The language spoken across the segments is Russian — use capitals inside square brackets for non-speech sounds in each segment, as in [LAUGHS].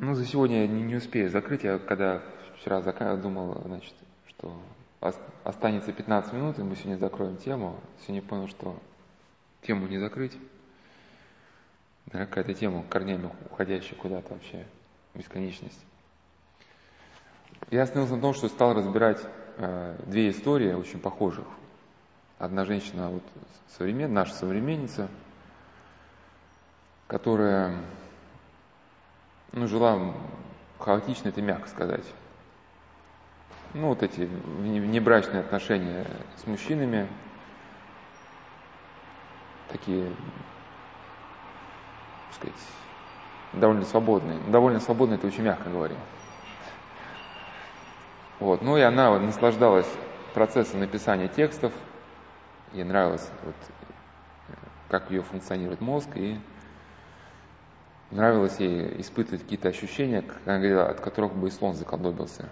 Ну, за сегодня не, не успею закрыть. Я когда вчера закрыл, думал, значит, что останется 15 минут, и мы сегодня закроем тему. Сегодня понял, что тему не закрыть. Да, какая-то тема корнями уходящая куда-то вообще, в бесконечность. Я остановился на том, что стал разбирать э, две истории очень похожих. Одна женщина, вот современ, наша современница, которая ну, жила хаотично, это мягко сказать. Ну, вот эти внебрачные отношения с мужчинами, такие, так сказать, довольно свободные. Довольно свободные, это очень мягко говоря. Вот. Ну и она наслаждалась процессом написания текстов, ей нравилось, вот, как ее функционирует мозг, и нравилось ей испытывать какие-то ощущения, как она говорила, от которых бы и слон заколдобился.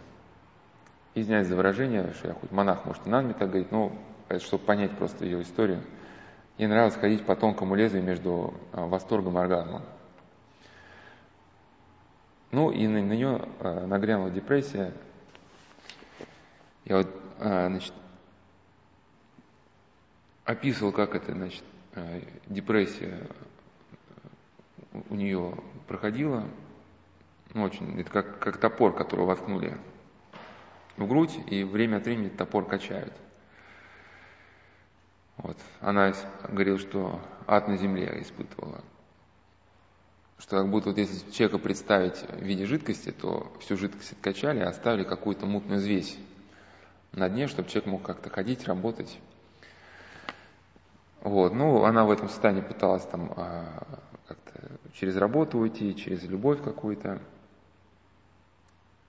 Извиняюсь за выражение, что я хоть монах, может, и надо мне так говорить, но это чтобы понять просто ее историю. Ей нравилось ходить по тонкому лезвию между а, восторгом и оргазмом. Ну и на, на нее э, нагрянула депрессия. Я вот, э, значит, описывал, как это, значит, э, депрессия у нее проходила. Ну, очень, это как, как топор, который воткнули в грудь, и время от времени топор качают. Вот. Она говорила, что ад на земле испытывала. Что как будто вот если человека представить в виде жидкости, то всю жидкость откачали оставили какую-то мутную взвесь на дне, чтобы человек мог как-то ходить, работать. Вот. Ну, она в этом состоянии пыталась там а, как-то через работу уйти, через любовь какую-то.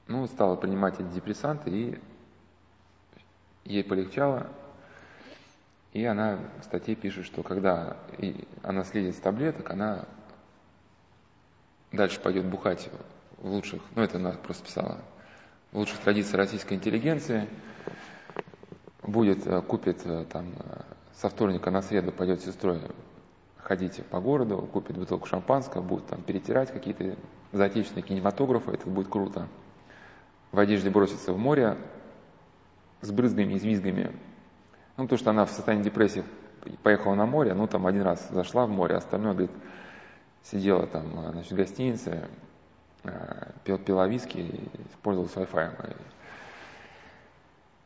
Ну, стала принимать антидепрессанты, и ей полегчало. И она в статье пишет, что когда она следит с таблеток, она дальше пойдет бухать в лучших, ну это она просто писала, в лучших традициях российской интеллигенции, будет, э, купит э, там э, со вторника на среду, пойдет с сестрой ходить по городу, купит бутылку шампанского, будет там перетирать какие-то заотечественные кинематографы, это будет круто в одежде бросится в море с брызгами и звизгами. Ну, потому что она в состоянии депрессии поехала на море, ну, там один раз зашла в море, остальное, говорит, сидела там, значит, в гостинице, э, пила, пила виски и пользовалась Wi-Fi.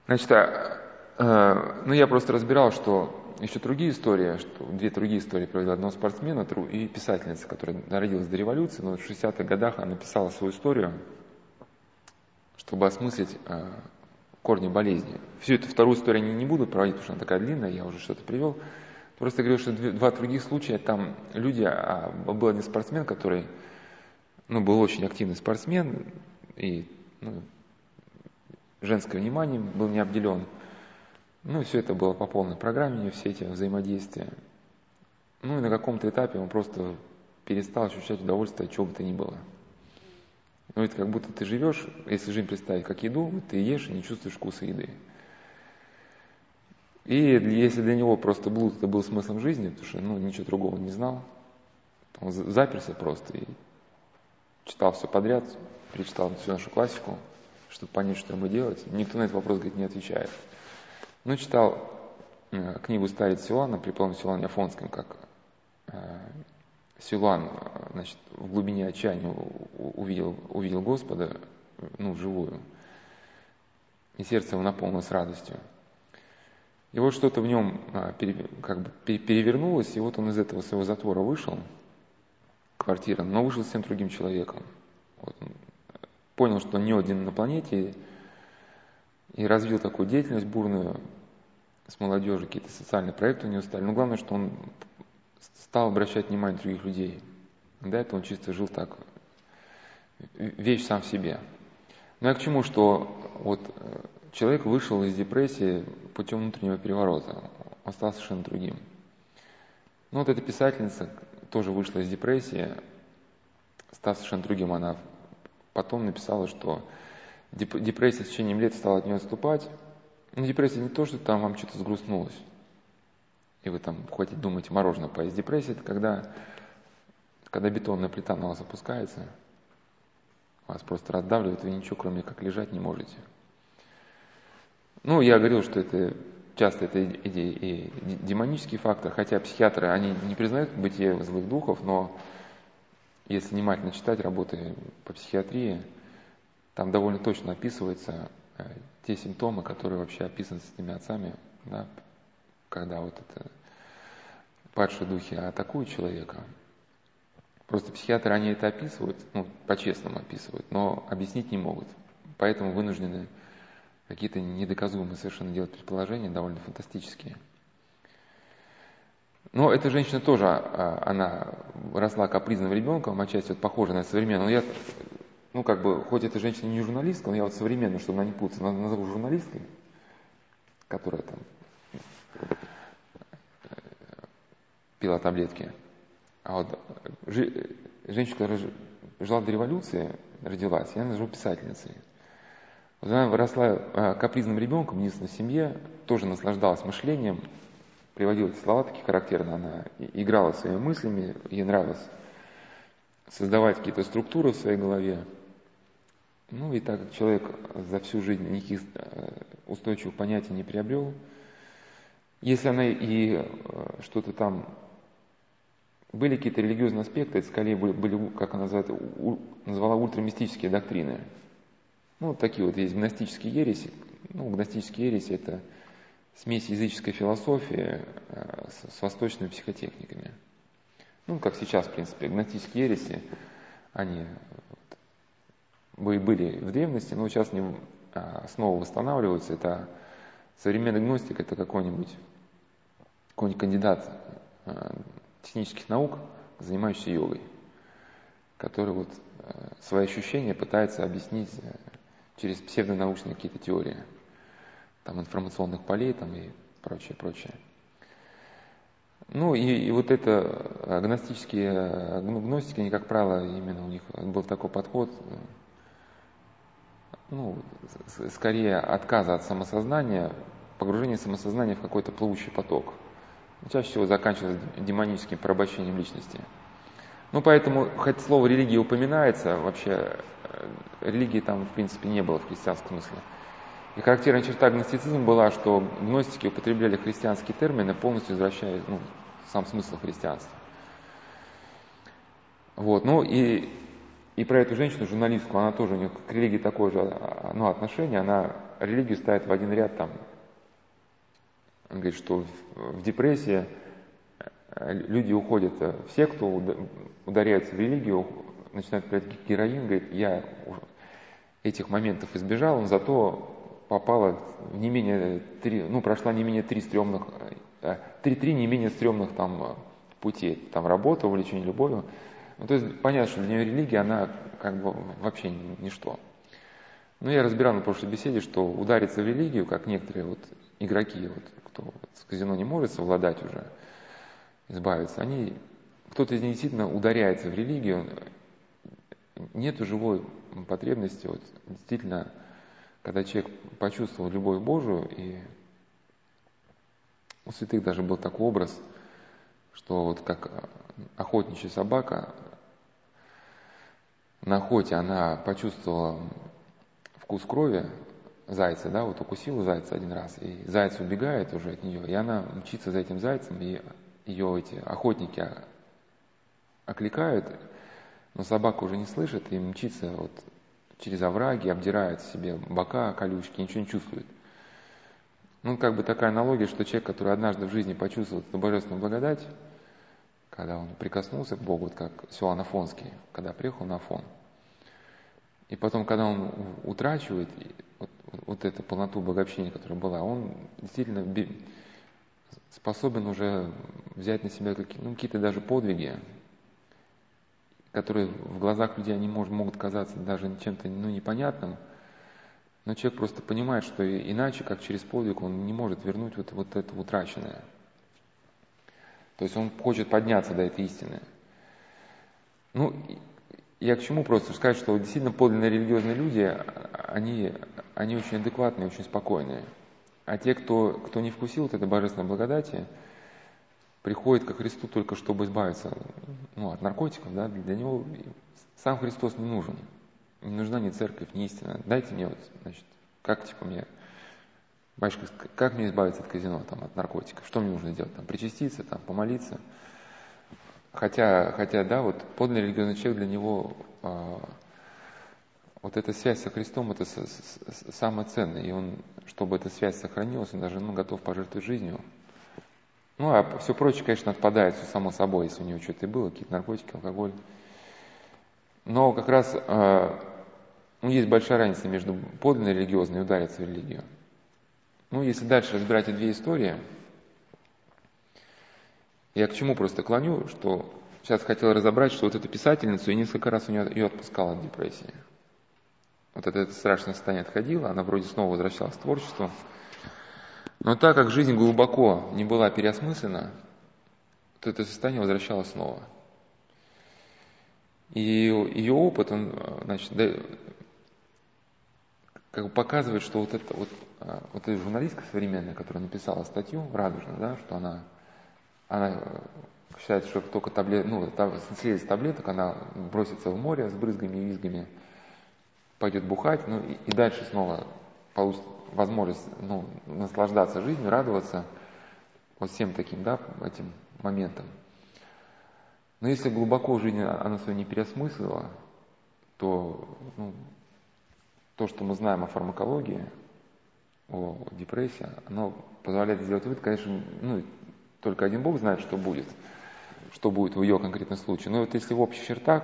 Значит, а, э, ну, я просто разбирал, что еще другие истории, что две другие истории провела одного спортсмена и писательница, которая родилась до революции, но в 60-х годах она написала свою историю, чтобы осмыслить э, корни болезни. Всю эту вторую историю я не буду проводить, потому что она такая длинная, я уже что-то привел. Просто говорю, что два других случая, там люди, а был один спортсмен, который, ну, был очень активный спортсмен, и ну, женское внимание был не обделен. Ну, все это было по полной программе, все эти взаимодействия. Ну, и на каком-то этапе он просто перестал ощущать удовольствие от чего бы то ни было. Ну, это как будто ты живешь, если жизнь представить как еду, ты ешь и не чувствуешь вкуса еды. И если для него просто блуд это был смыслом жизни, потому что ну, ничего другого не знал, он заперся просто и читал все подряд, перечитал всю нашу классику, чтобы понять, что ему делать. Никто на этот вопрос, говорит, не отвечает. Ну, читал э, книгу «Старец Силана» при полном Силане Афонском, как э, Силуан, значит, в глубине отчаяния увидел, увидел Господа, ну, живую, и сердце его наполнилось радостью. И вот что-то в нем а, как бы перевернулось, и вот он из этого своего затвора вышел, квартира, но вышел совсем другим человеком. Вот он понял, что он не один на планете, и развил такую деятельность бурную с молодежью, какие-то социальные проекты у него стали. Но главное, что он стал обращать внимание других людей. До этого он чисто жил так, вещь сам в себе. Но я к чему, что вот э, человек вышел из депрессии путем внутреннего переворота, он стал совершенно другим. Ну вот эта писательница тоже вышла из депрессии, став совершенно другим, она потом написала, что депрессия с течением лет стала от нее отступать. Но депрессия не то, что там вам что-то сгрустнулось, и вы там хотите думаете мороженое поесть. Депрессия – это когда, когда бетонная плита на вас опускается, вас просто раздавливает, вы ничего кроме как лежать не можете. Ну, я говорил, что это часто это и, и демонический фактор, хотя психиатры, они не признают бытие злых духов, но если внимательно читать работы по психиатрии, там довольно точно описываются э, те симптомы, которые вообще описаны с этими отцами, да, когда вот это падшие духи атакуют человека. Просто психиатры, они это описывают, ну, по-честному описывают, но объяснить не могут. Поэтому вынуждены какие-то недоказуемые совершенно делать предположения, довольно фантастические. Но эта женщина тоже, а, она росла капризным ребенком, отчасти вот похожа на современную. Но я, ну как бы, хоть эта женщина не журналистка, но я вот современную, чтобы она не путаться, назову журналисткой, которая там пила таблетки. А вот женщина, которая жила до революции, родилась, я назову писательницей. Вот она выросла а, капризным ребенком, единственной в семье, тоже наслаждалась мышлением, приводила эти слова такие характерно, она играла своими мыслями, ей нравилось создавать какие-то структуры в своей голове. Ну и так как человек за всю жизнь никаких э, устойчивых понятий не приобрел, если она и э, что-то там были какие-то религиозные аспекты, это скорее были, как она называет, у, назвала ультрамистические доктрины. Ну, такие вот есть гностические ереси. Ну, гностические ереси – это смесь языческой философии э, с, с восточными психотехниками. Ну, как сейчас, в принципе, гностические ереси, они вот, были в древности, но сейчас они а, снова восстанавливаются. Это современный гностик, это какой-нибудь какой-нибудь кандидат э, технических наук, занимающийся йогой, который вот э, свои ощущения пытается объяснить через псевдонаучные какие-то теории, там информационных полей там и прочее, прочее. Ну и, и вот это агностические, гностики, они, как правило, именно у них был такой подход, ну, скорее отказа от самосознания, погружение самосознания в какой-то плывущий поток. Чаще всего заканчивалось демоническим порабощением личности. Ну, поэтому, хоть слово религия упоминается, вообще э, религии там, в принципе, не было в христианском смысле. И характерная черта гностицизма была, что гностики употребляли христианские термины, полностью возвращая ну, сам смысл христианства. Вот, ну и, и про эту женщину, журналистку, она тоже, у нее к религии такое же ну, отношение, она религию ставит в один ряд там. Он говорит, что в, в депрессии э, люди уходят э, все, кто ударяется в религию, начинают пить героин, говорит, я этих моментов избежал, но зато попала в не менее три, ну, прошла не менее три стрёмных, э, три-три не менее стрёмных там путей, там работа, увлечение любовью. Ну, то есть понятно, что для нее религия, она как бы вообще ничто. Но я разбирал на прошлой беседе, что удариться в религию, как некоторые вот игроки, вот, кто вот с казино не может совладать уже, избавиться, они кто-то из них действительно ударяется в религию, нет живой потребности, вот, действительно, когда человек почувствовал любовь Божию, и у святых даже был такой образ, что вот как охотничья собака на охоте она почувствовала вкус крови зайца, да, вот укусила зайца один раз, и заяц убегает уже от нее, и она мчится за этим зайцем, и ее эти охотники окликают, но собака уже не слышит и мчится вот через овраги, обдирает себе бока, колючки, ничего не чувствует. Ну, как бы такая аналогия, что человек, который однажды в жизни почувствовал эту божественную благодать, когда он прикоснулся к Богу, вот как Силан Афонский, когда приехал на Афон, и потом, когда он утрачивает вот, вот эту полноту богообщения, которая была, он действительно способен уже взять на себя какие, ну, какие-то даже подвиги, которые в глазах людей они может, могут казаться даже чем-то ну, непонятным, но человек просто понимает, что иначе, как через подвиг, он не может вернуть вот, вот это утраченное. То есть он хочет подняться до этой истины. Ну, я к чему просто сказать, что действительно подлинно религиозные люди, они, они очень адекватные, очень спокойные. А те, кто, кто не вкусил вот этой божественной благодати, приходит ко Христу только чтобы избавиться ну, от наркотиков, да, для него сам Христос не нужен. Не нужна ни церковь, ни истина. Дайте мне вот, значит, как типа мне, батюшка, как мне избавиться от казино, там, от наркотиков? Что мне нужно делать? Там, причаститься, там, помолиться? Хотя, хотя, да, вот подлинный религиозный человек для него э, вот эта связь со Христом это с, с, самое ценное. И он, чтобы эта связь сохранилась, он даже ну, готов пожертвовать жизнью. Ну, а все прочее, конечно, отпадает все само собой, если у него что-то и было, какие-то наркотики, алкоголь. Но как раз э, есть большая разница между подлинной религиозной и удариться в религию. Ну, если дальше разбирать эти две истории, я к чему просто клоню, что сейчас хотел разобрать, что вот эту писательницу, я несколько раз у нее ее отпускала от депрессии. Вот это, это страшное состояние отходило, она вроде снова возвращалась к творчеству. Но так как жизнь глубоко не была переосмыслена, то это состояние возвращалось снова. И ее опыт, он, значит, как бы показывает, что вот это вот, а, вот эта журналистка современная, которая написала статью радужно, да, что она, она э, считает, что только таблет, ну, слезет таблеток, она бросится в море с брызгами и визгами, пойдет бухать, ну и, и дальше снова получит возможность ну, наслаждаться жизнью, радоваться вот всем таким, да, этим моментам. Но если глубоко жизнь она свою не переосмыслила, то ну, то, что мы знаем о фармакологии, о депрессии, оно позволяет сделать вывод, конечно, ну, только один Бог знает, что будет, что будет в ее конкретном случае. Но вот если в общих чертах,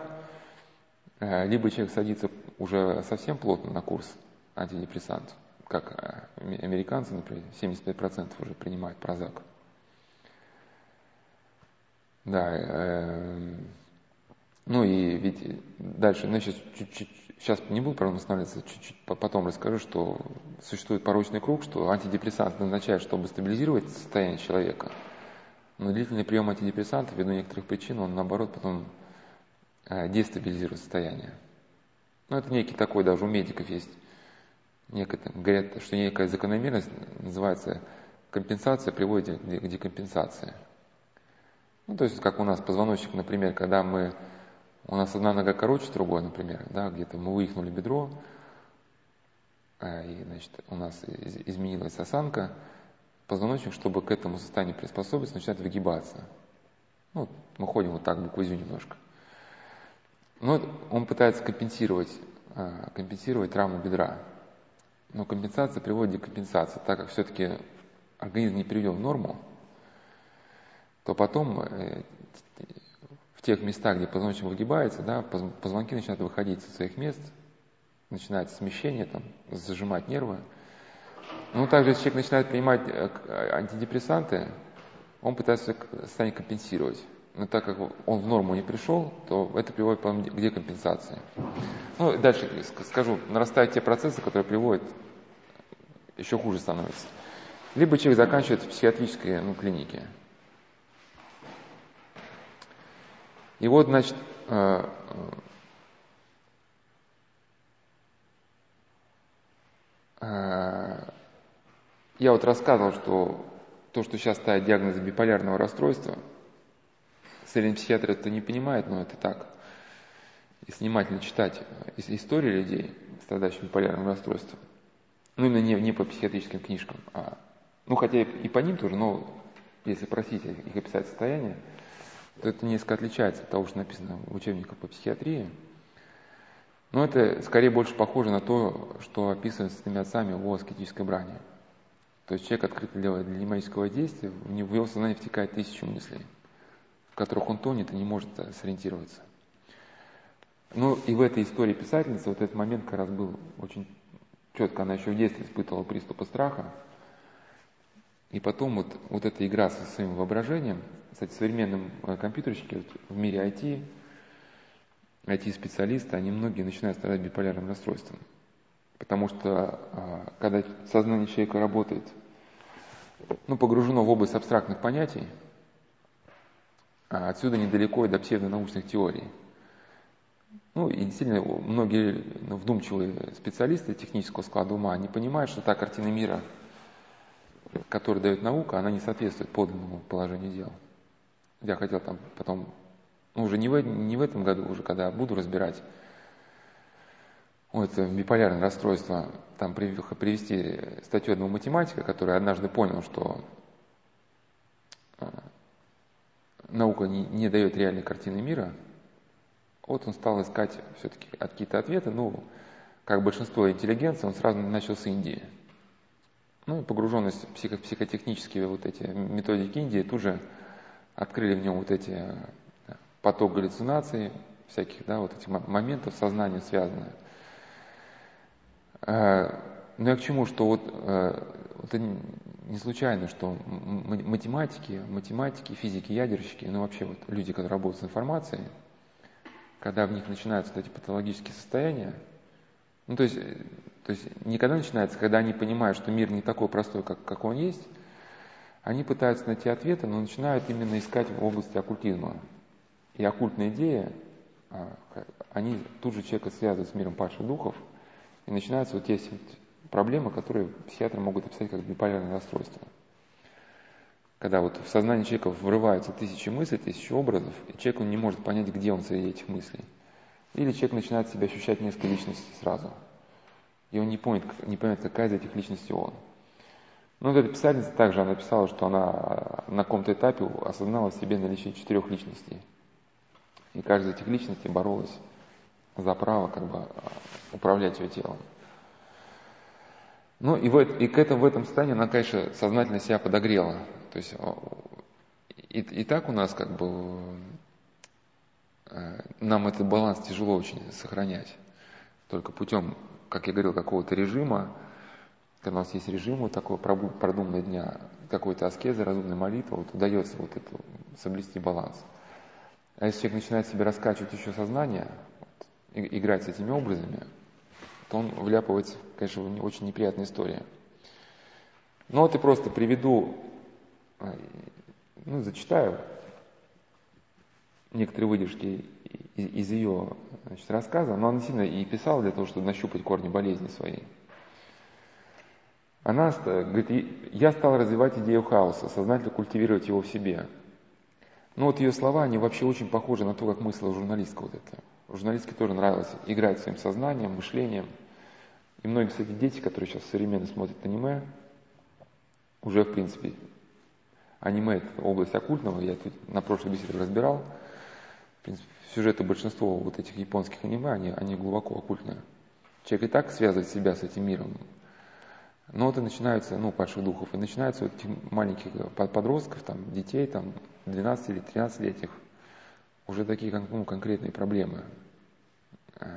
э, либо человек садится уже совсем плотно на курс антидепрессантов, как э, американцы, например, 75% уже принимают прозак. Да, э, ну и ведь дальше, ну сейчас чуть-чуть сейчас не буду правда останавливаться, чуть-чуть потом расскажу, что существует порочный круг, что антидепрессант назначают, чтобы стабилизировать состояние человека. Но длительный прием антидепрессантов, ввиду некоторых причин, он наоборот потом э, дестабилизирует состояние. Ну, это некий такой, даже у медиков есть, некое, говорят, что некая закономерность называется компенсация приводит к декомпенсации. Ну, то есть, как у нас позвоночник, например, когда мы у нас одна нога короче другой, например, да, где-то мы вывихнули бедро, а, и, значит, у нас изменилась осанка, позвоночник, чтобы к этому состоянию приспособиться, начинает выгибаться. Ну, мы ходим вот так, букву немножко. Но он пытается компенсировать, а, компенсировать травму бедра. Но компенсация приводит к компенсации, так как все-таки организм не приведен в норму, то потом э, тех местах, где позвоночник выгибается, да, позвонки начинают выходить со своих мест, начинается смещение, там, зажимать нервы. Ну, также, если человек начинает принимать э, антидепрессанты, он пытается состояние компенсировать. Но так как он в норму не пришел, то это приводит к декомпенсации. Ну, дальше скажу, нарастают те процессы, которые приводят, еще хуже становится. Либо человек заканчивает в психиатрической ну, клинике. И вот, значит, э, э, я вот рассказывал, что то, что сейчас ставят диагноз биполярного расстройства, средний психиатр это не понимает, но это так. Если внимательно читать истории людей, страдающих биполярным расстройством, ну именно не, не по психиатрическим книжкам, а, ну хотя и по ним тоже, но если просить их описать состояние, это несколько отличается от того, что написано в учебниках по психиатрии. Но это скорее больше похоже на то, что описывает святыми отцами о аскетической брани. То есть человек открыто делает для демонического действия, в его сознание втекает тысячу мыслей, в которых он тонет и не может сориентироваться. Ну и в этой истории писательницы вот этот момент как раз был очень четко. Она еще в детстве испытывала приступы страха. И потом вот, вот эта игра со своим воображением, кстати, современным э, компьютерщики вот, в мире IT, IT-специалисты, они многие начинают страдать биполярным расстройством. Потому что а, когда сознание человека работает, ну, погружено в область абстрактных понятий, а отсюда недалеко и до псевдонаучных теорий. Ну, и действительно, многие ну, вдумчивые специалисты технического склада ума, они понимают, что та картина мира, которую дает наука, она не соответствует подлинному положению дел. Я хотел там потом, ну уже не в, не в этом году, уже когда буду разбирать вот, биполярное расстройство, там привести статью одного математика, который однажды понял, что э, наука не, не дает реальной картины мира, вот он стал искать все-таки какие-то ответы, ну, как большинство интеллигенции, он сразу начал с Индии. Ну погруженность в психо психотехнические вот эти методики Индии тут же открыли в нем вот эти э, поток галлюцинаций, всяких, да, вот этих моментов сознания связанных. Э, но я к чему, что вот это не случайно, что математики, математики, физики, ядерщики, ну вообще вот люди, которые работают с информацией, когда в них начинаются вот эти патологические состояния, ну то есть, то есть никогда начинается, когда они понимают, что мир не такой простой, как, как он есть, они пытаются найти ответы, но начинают именно искать в области оккультизма. И оккультные идеи, а, они тут же человека связывают с миром падших духов, и начинаются вот те проблемы, которые психиатры могут описать как биполярное расстройство. Когда вот в сознание человека врываются тысячи мыслей, тысячи образов, и человек он не может понять, где он среди этих мыслей. Или человек начинает себя ощущать несколько личностей сразу. И он не помнит, не поймет, какая из этих личностей он. Ну, вот эта писательница также она писала, что она на каком-то этапе осознала в себе наличие четырех личностей. И каждая из этих личностей боролась за право как бы управлять ее телом. Ну и, в, и к этому, в этом состоянии она, конечно, сознательно себя подогрела. То есть и, и так у нас как бы э, нам этот баланс тяжело очень сохранять. Только путем, как я говорил, какого-то режима, когда у нас есть режим вот такого продуманного дня, какой-то аскезы, разумной молитвы, вот удается вот это соблюсти баланс. А если человек начинает себе раскачивать еще сознание, вот, играть с этими образами, то он вляпывается, конечно, в очень неприятная история. Но вот и просто приведу, э, ну, зачитаю некоторые выдержки из, из ее значит, рассказа, но она сильно и писала для того, чтобы нащупать корни болезни своей. Она говорит, я стала развивать идею хаоса, сознательно культивировать его в себе. Но вот ее слова, они вообще очень похожи на то, как мыслила журналистка вот это. Журналистке тоже нравилось играть своим сознанием, мышлением. И многие, кстати, дети, которые сейчас современно смотрят аниме, уже, в принципе, аниме – это область оккультного, я тут на прошлой беседе разбирал. Принципе, сюжеты большинства вот этих японских аниме, они, они глубоко оккультные. Человек и так связывает себя с этим миром. Но вот и начинаются, ну, падших духов, и начинаются вот этих маленьких подростков, там, детей, там, 12 или 13 летних, уже такие ну, конкретные проблемы. Э,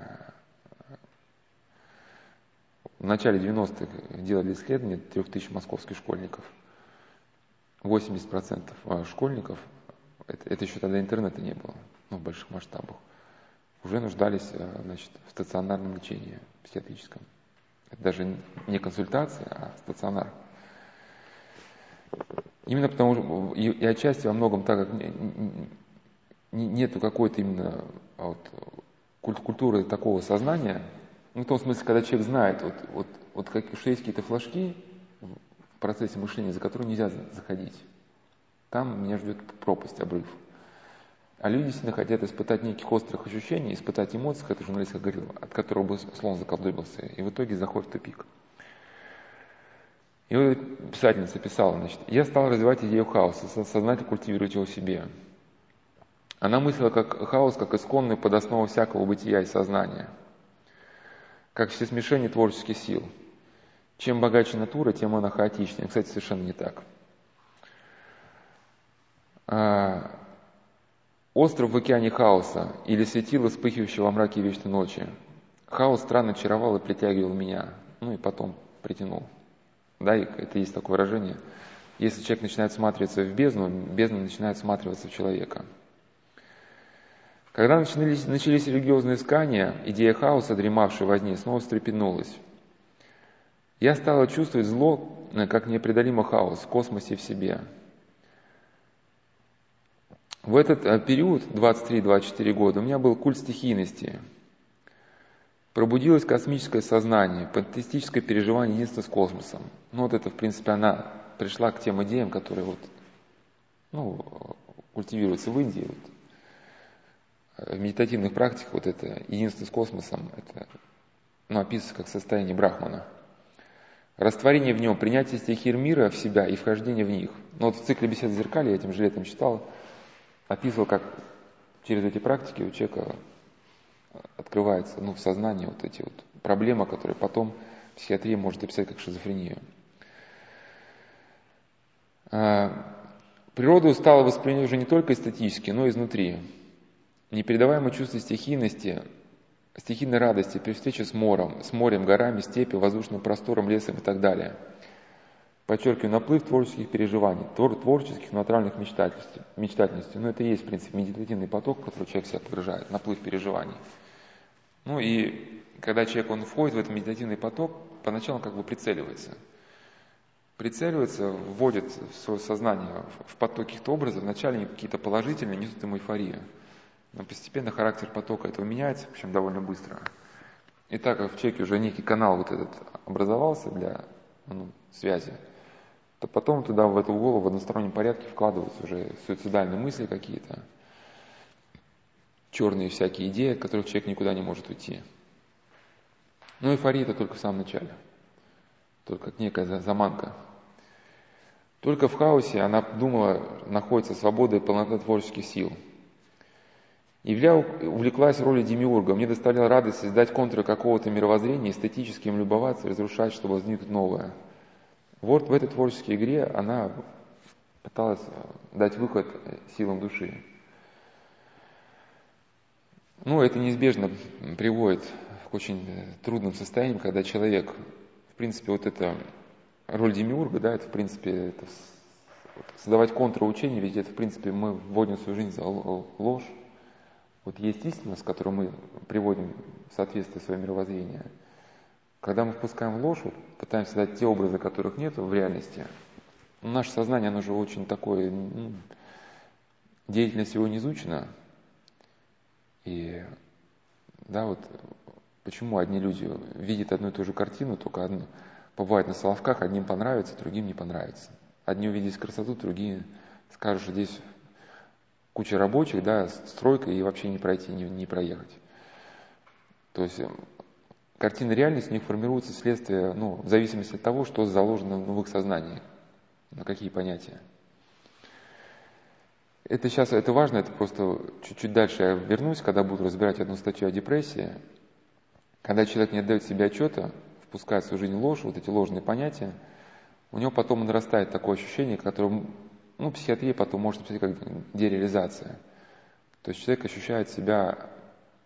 в начале 90-х делали исследование 3000 московских школьников. 80% э, школьников, это, это еще тогда интернета не было, ну, в больших масштабах, уже нуждались э, значит, в стационарном лечении психиатрическом. Это даже не консультация, а стационар. Именно потому и, и отчасти во многом так как нету какой-то именно а вот, культуры такого сознания, ну, в том смысле, когда человек знает, вот, вот, вот как, что есть какие-то флажки в процессе мышления, за которые нельзя заходить. Там меня ждет пропасть, обрыв. А люди действительно хотят испытать неких острых ощущений, испытать эмоции, как это журналист говорил, от которого бы слон заколдобился, и в итоге заходит в тупик. И вот писательница писала, значит, я стал развивать идею хаоса, сознательно культивировать его в себе. Она мыслила как хаос, как исконный под основу всякого бытия и сознания, как все смешение творческих сил. Чем богаче натура, тем она хаотичнее. Кстати, совершенно не так. Остров в океане хаоса или светило, вспыхивающее во мраке вечной ночи. Хаос странно очаровал и притягивал меня, ну и потом притянул. Да, и это есть такое выражение. Если человек начинает всматриваться в бездну, бездна начинает всматриваться в человека. Когда начались, начались религиозные искания, идея хаоса, дремавшая во сне, снова встрепенулась. Я стала чувствовать зло, как непреодолимый хаос в космосе в себе – в этот э, период, 23-24 года, у меня был культ стихийности. Пробудилось космическое сознание, пантеистическое переживание единства с космосом. Ну вот это, в принципе, она пришла к тем идеям, которые вот, ну, культивируются в Индии. Вот. В медитативных практиках вот это единство с космосом, это ну, описывается как состояние брахмана. Растворение в нем, принятие стихий мира в себя и вхождение в них. Ну вот в цикле бесед зеркали я этим же летом читал, описывал, как через эти практики у человека открывается ну, в сознании вот эти вот проблемы, которые потом психиатрия может описать как шизофрению. А, природу стало воспринимать уже не только эстетически, но и изнутри. Непередаваемое чувство стихийности, стихийной радости при встрече с морем, с морем, горами, степью, воздушным простором, лесом и так далее. Подчеркиваю, наплыв творческих переживаний, твор, творческих натуральных мечтательностей. мечтательностей. Но это и есть, в принципе, медитативный поток, в который человек себя погружает, наплыв переживаний. Ну и когда человек он входит в этот медитативный поток, поначалу он как бы прицеливается. Прицеливается, вводит в свое сознание в поток каких-то образов, вначале какие-то положительные, несут ему эйфорию. Но постепенно характер потока этого меняется, причем довольно быстро. И так как в человеке уже некий канал вот этот образовался для ну, связи, то потом туда, в эту голову в одностороннем порядке вкладываются уже суицидальные мысли какие-то, черные всякие идеи, от которых человек никуда не может уйти. Но эйфория это только в самом начале, только как некая заманка. Только в хаосе она думала, находится свобода и полнота творческих сил – Ивля увлеклась ролью демиурга. Мне доставляла радость создать контуры какого-то мировоззрения, эстетически им любоваться, разрушать, чтобы возникнуть новое. Вот в этой творческой игре она пыталась дать выход силам души. Ну, это неизбежно приводит к очень трудным состояниям, когда человек, в принципе, вот эта роль демиурга, да, это, в принципе, это создавать контроучение, ведь это, в принципе, мы вводим в свою жизнь за ложь, вот есть истина, с которой мы приводим в соответствие свое мировоззрение. Когда мы впускаем в ложь, пытаемся дать те образы, которых нет в реальности, ну, наше сознание, оно же очень такое, ну, деятельность его не изучена. И да, вот почему одни люди видят одну и ту же картину, только одну, бывает на Соловках, одним понравится, другим не понравится. Одни увидят красоту, другие скажут, что здесь куча рабочих, да, стройка и вообще не пройти, не, не проехать. То есть картина реальности у них формируется вследствие, ну, в зависимости от того, что заложено в их сознании, на какие понятия. Это сейчас, это важно, это просто чуть-чуть дальше я вернусь, когда буду разбирать одну статью о депрессии. Когда человек не отдает себе отчета, впускает в свою жизнь ложь, вот эти ложные понятия, у него потом нарастает такое ощущение, которое ну, психиатрия потом может быть как дереализация. То есть человек ощущает себя,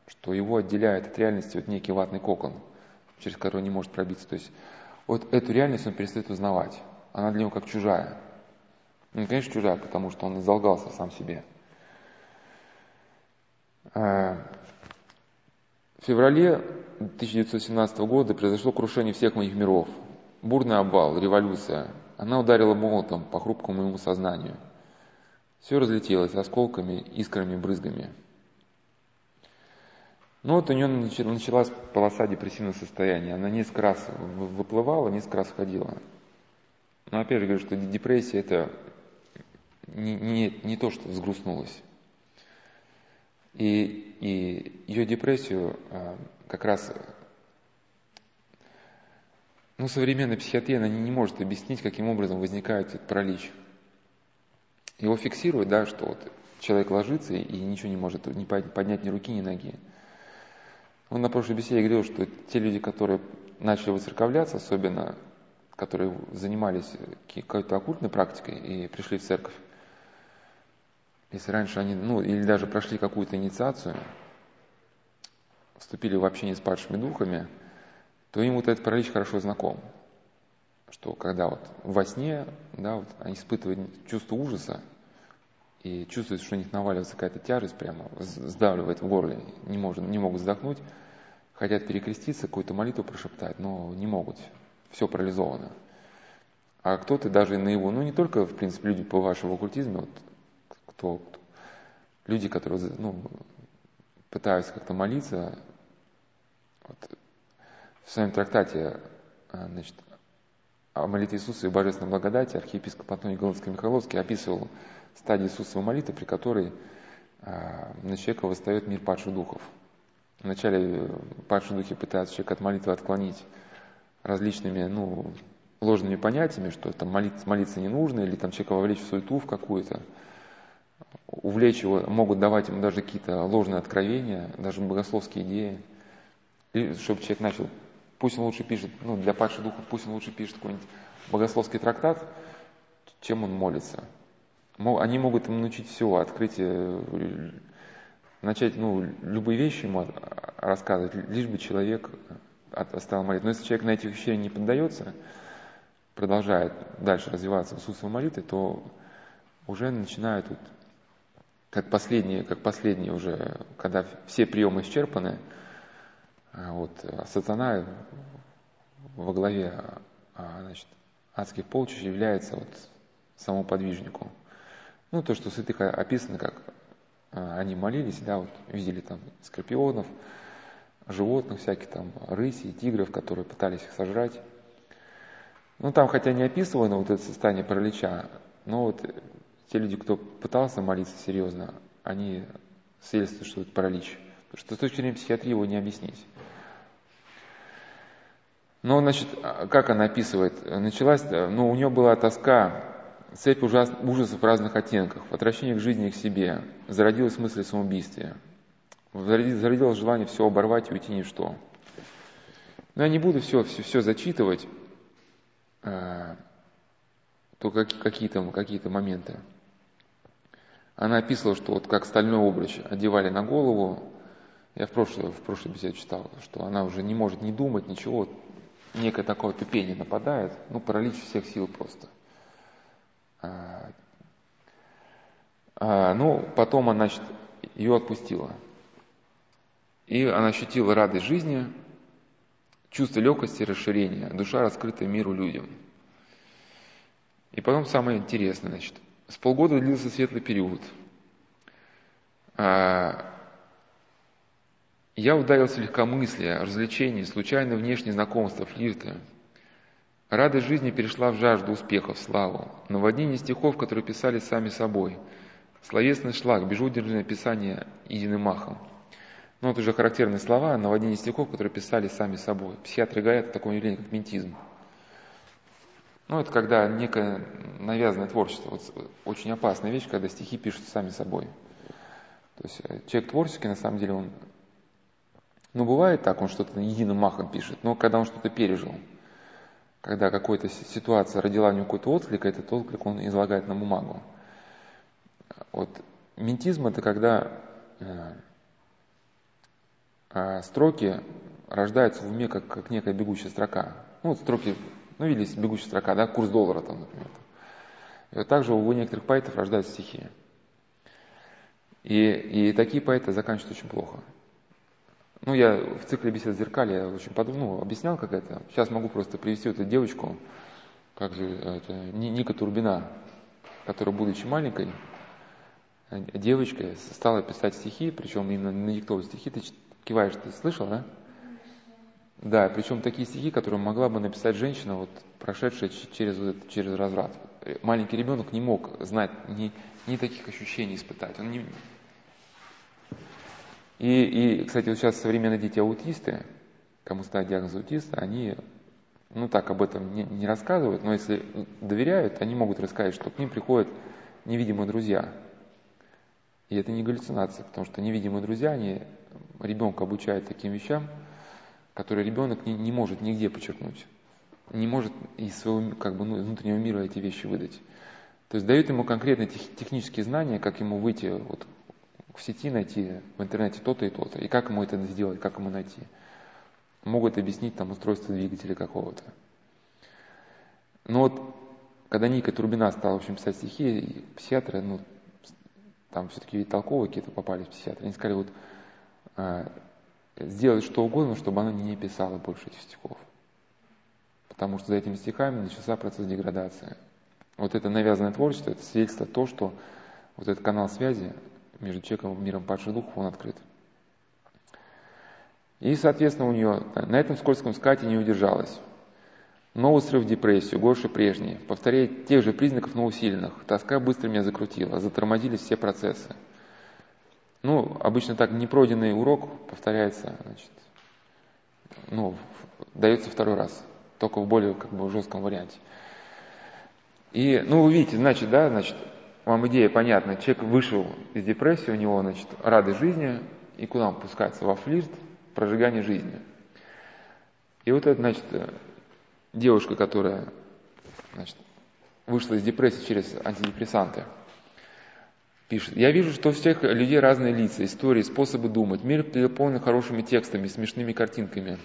что его отделяет от реальности вот некий ватный кокон, через который он не может пробиться. То есть вот эту реальность он перестает узнавать. Она для него как чужая. Ну, конечно, чужая, потому что он изолгался сам себе. Э, в феврале 1917 года произошло крушение всех моих миров. Бурный обвал, революция, она ударила молотом по хрупкому моему сознанию. Все разлетелось осколками, искрами, брызгами. Но вот у нее началась полоса депрессивного состояния. Она несколько раз выплывала, несколько раз входила. Но опять же говорю, что депрессия это не, не, не то, что взгрустнулась. И, и ее депрессию а, как раз ну, современная психиатрия она не может объяснить, каким образом возникает этот паралич. Его фиксируют, да, что вот человек ложится и ничего не может не поднять ни руки, ни ноги. Он на прошлой беседе говорил, что те люди, которые начали выцерковляться, особенно которые занимались какой-то оккультной практикой и пришли в церковь, если раньше они, ну, или даже прошли какую-то инициацию, вступили в общение с падшими духами – то им вот этот паралич хорошо знаком. Что когда вот во сне, да, вот они испытывают чувство ужаса и чувствуют, что у них наваливается какая-то тяжесть прямо, сдавливает в горле, не, может, не могут вздохнуть, хотят перекреститься, какую-то молитву прошептать, но не могут, все парализовано. А кто-то даже на его, ну не только, в принципе, люди по вашему оккультизме, вот, кто, кто, люди, которые ну, пытаются как-то молиться, вот, в своем трактате а, значит, о молитве Иисуса и божественной благодати архиепископ Антоний Голландский-Михайловский описывал стадию Иисусовой молитвы, при которой а, на человека восстает мир падших духов. Вначале э, падшие духи пытаются человека от молитвы отклонить различными, ну, ложными понятиями, что там молиться, молиться не нужно, или там человека вовлечь в суету в какую-то, увлечь его, могут давать ему даже какие-то ложные откровения, даже богословские идеи, и чтобы человек начал, пусть он лучше пишет, ну, для падших духов, пусть он лучше пишет какой-нибудь богословский трактат, чем он молится. Они могут ему научить все, открыть, э, начать, ну, любые вещи ему рассказывать, лишь бы человек стал молиться. Но если человек на этих вещей не поддается, продолжает дальше развиваться в искусстве молитвы, то уже начинают вот, как последние, как последние уже, когда все приемы исчерпаны, а вот, а сатана во главе а, значит, адских полчищ является вот самому подвижнику. Ну, то, что в святых описано, как они молились, да, вот видели там скорпионов, животных всяких там, рысей, тигров, которые пытались их сожрать. Ну, там хотя не описывано вот это состояние паралича, но вот те люди, кто пытался молиться серьезно, они свидетельствуют, что это паралич. Потому что с точки зрения психиатрии его не объяснить. Но, значит, как она описывает? Началась, ну, у нее была тоска, цепь ужас, ужасов в разных оттенках, в отвращении к жизни и к себе, зародилась мысль о зародилось желание все оборвать и уйти ни в что. Но я не буду все, все, все зачитывать, а, только какие-то какие моменты. Она описывала, что вот как стальной обруч одевали на голову, я в прошлой, в прошлой беседе читал, что она уже не может не думать, ничего, некое такое тупение нападает, ну, паралич всех сил просто. А, а, ну, потом она, значит, ее отпустила. И она ощутила радость жизни, чувство легкости расширения, душа раскрыта миру людям. И потом самое интересное, значит, с полгода длился светлый период. А, я ударился в легкомыслие, развлечения, случайно внешние знакомства, флирты. Радость жизни перешла в жажду успехов, славу, наводнение стихов, которые писали сами собой, словесный шлак, безудержное писание единым махом. Ну, это уже характерные слова, наводнение стихов, которые писали сами собой. Психиатры говорят о таком явлении, как ментизм. Ну, это когда некое навязанное творчество. Вот очень опасная вещь, когда стихи пишут сами собой. То есть э, человек творческий, на самом деле, он... Ну, бывает так, он что-то единым махом пишет, но когда он что-то пережил, когда какая-то ситуация родила у него какой-то отклик, этот отклик он излагает на бумагу. Вот ментизм – это когда э, э, строки рождаются в уме как, как некая бегущая строка. Ну, вот строки ну, или бегущая строка, да, курс доллара там, например. И вот также у некоторых поэтов рождаются стихи. И, и такие поэты заканчивают очень плохо. Ну, я в цикле бесед зеркали я очень подумал, ну, объяснял, как это. Сейчас могу просто привести эту девочку, как же, это, Ника Турбина, которая, будучи маленькой, девочкой, стала писать стихи, причем именно надиктовывать стихи. Ты киваешь, ты слышал, да? Да, причем такие стихи, которые могла бы написать женщина, вот, прошедшая через, через разврат. Маленький ребенок не мог знать, ни, ни таких ощущений испытать. Он не... и, и, кстати, вот сейчас современные дети аутисты, кому ставят диагноз аутиста, они, ну так об этом не, не рассказывают, но если доверяют, они могут рассказать, что к ним приходят невидимые друзья. И это не галлюцинация, потому что невидимые друзья, они ребенка обучают таким вещам – которые ребенок не, не может нигде подчеркнуть, не может из своего как бы, ну, внутреннего мира эти вещи выдать. То есть дают ему конкретные тех, технические знания, как ему выйти вот, в сети, найти в интернете то-то и то-то, и как ему это сделать, как ему найти. Могут объяснить там устройство двигателя какого-то. Но вот когда Ника Турбина стала, в общем, писать стихи, психиатры, ну, там все-таки ведь толковые какие-то попались психиатры, они сказали, вот а, сделать что угодно, чтобы она не писала больше этих стихов. Потому что за этими стихами начался процесс деградации. Вот это навязанное творчество, это свидетельство то, что вот этот канал связи между человеком и миром падших духов, он открыт. И, соответственно, у нее на этом скользком скате не удержалась. Новый срыв депрессию, горше прежней. Повторяя тех же признаков, но усиленных. Тоска быстро меня закрутила, затормозились все процессы. ну, обычно так, непройденный урок повторяется, значит, ну, дается второй раз, только в более как бы жестком варианте. И, ну, вы видите, значит, да, значит, вам идея понятна. Человек вышел из депрессии, у него, значит, радость жизни, и куда он пускается? Во флирт, прожигание жизни. И вот это, значит, девушка, которая, значит, вышла из депрессии через антидепрессанты, пишет, «Я вижу, что у всех людей разные лица, истории, способы думать. Мир переполнен хорошими текстами, смешными картинками.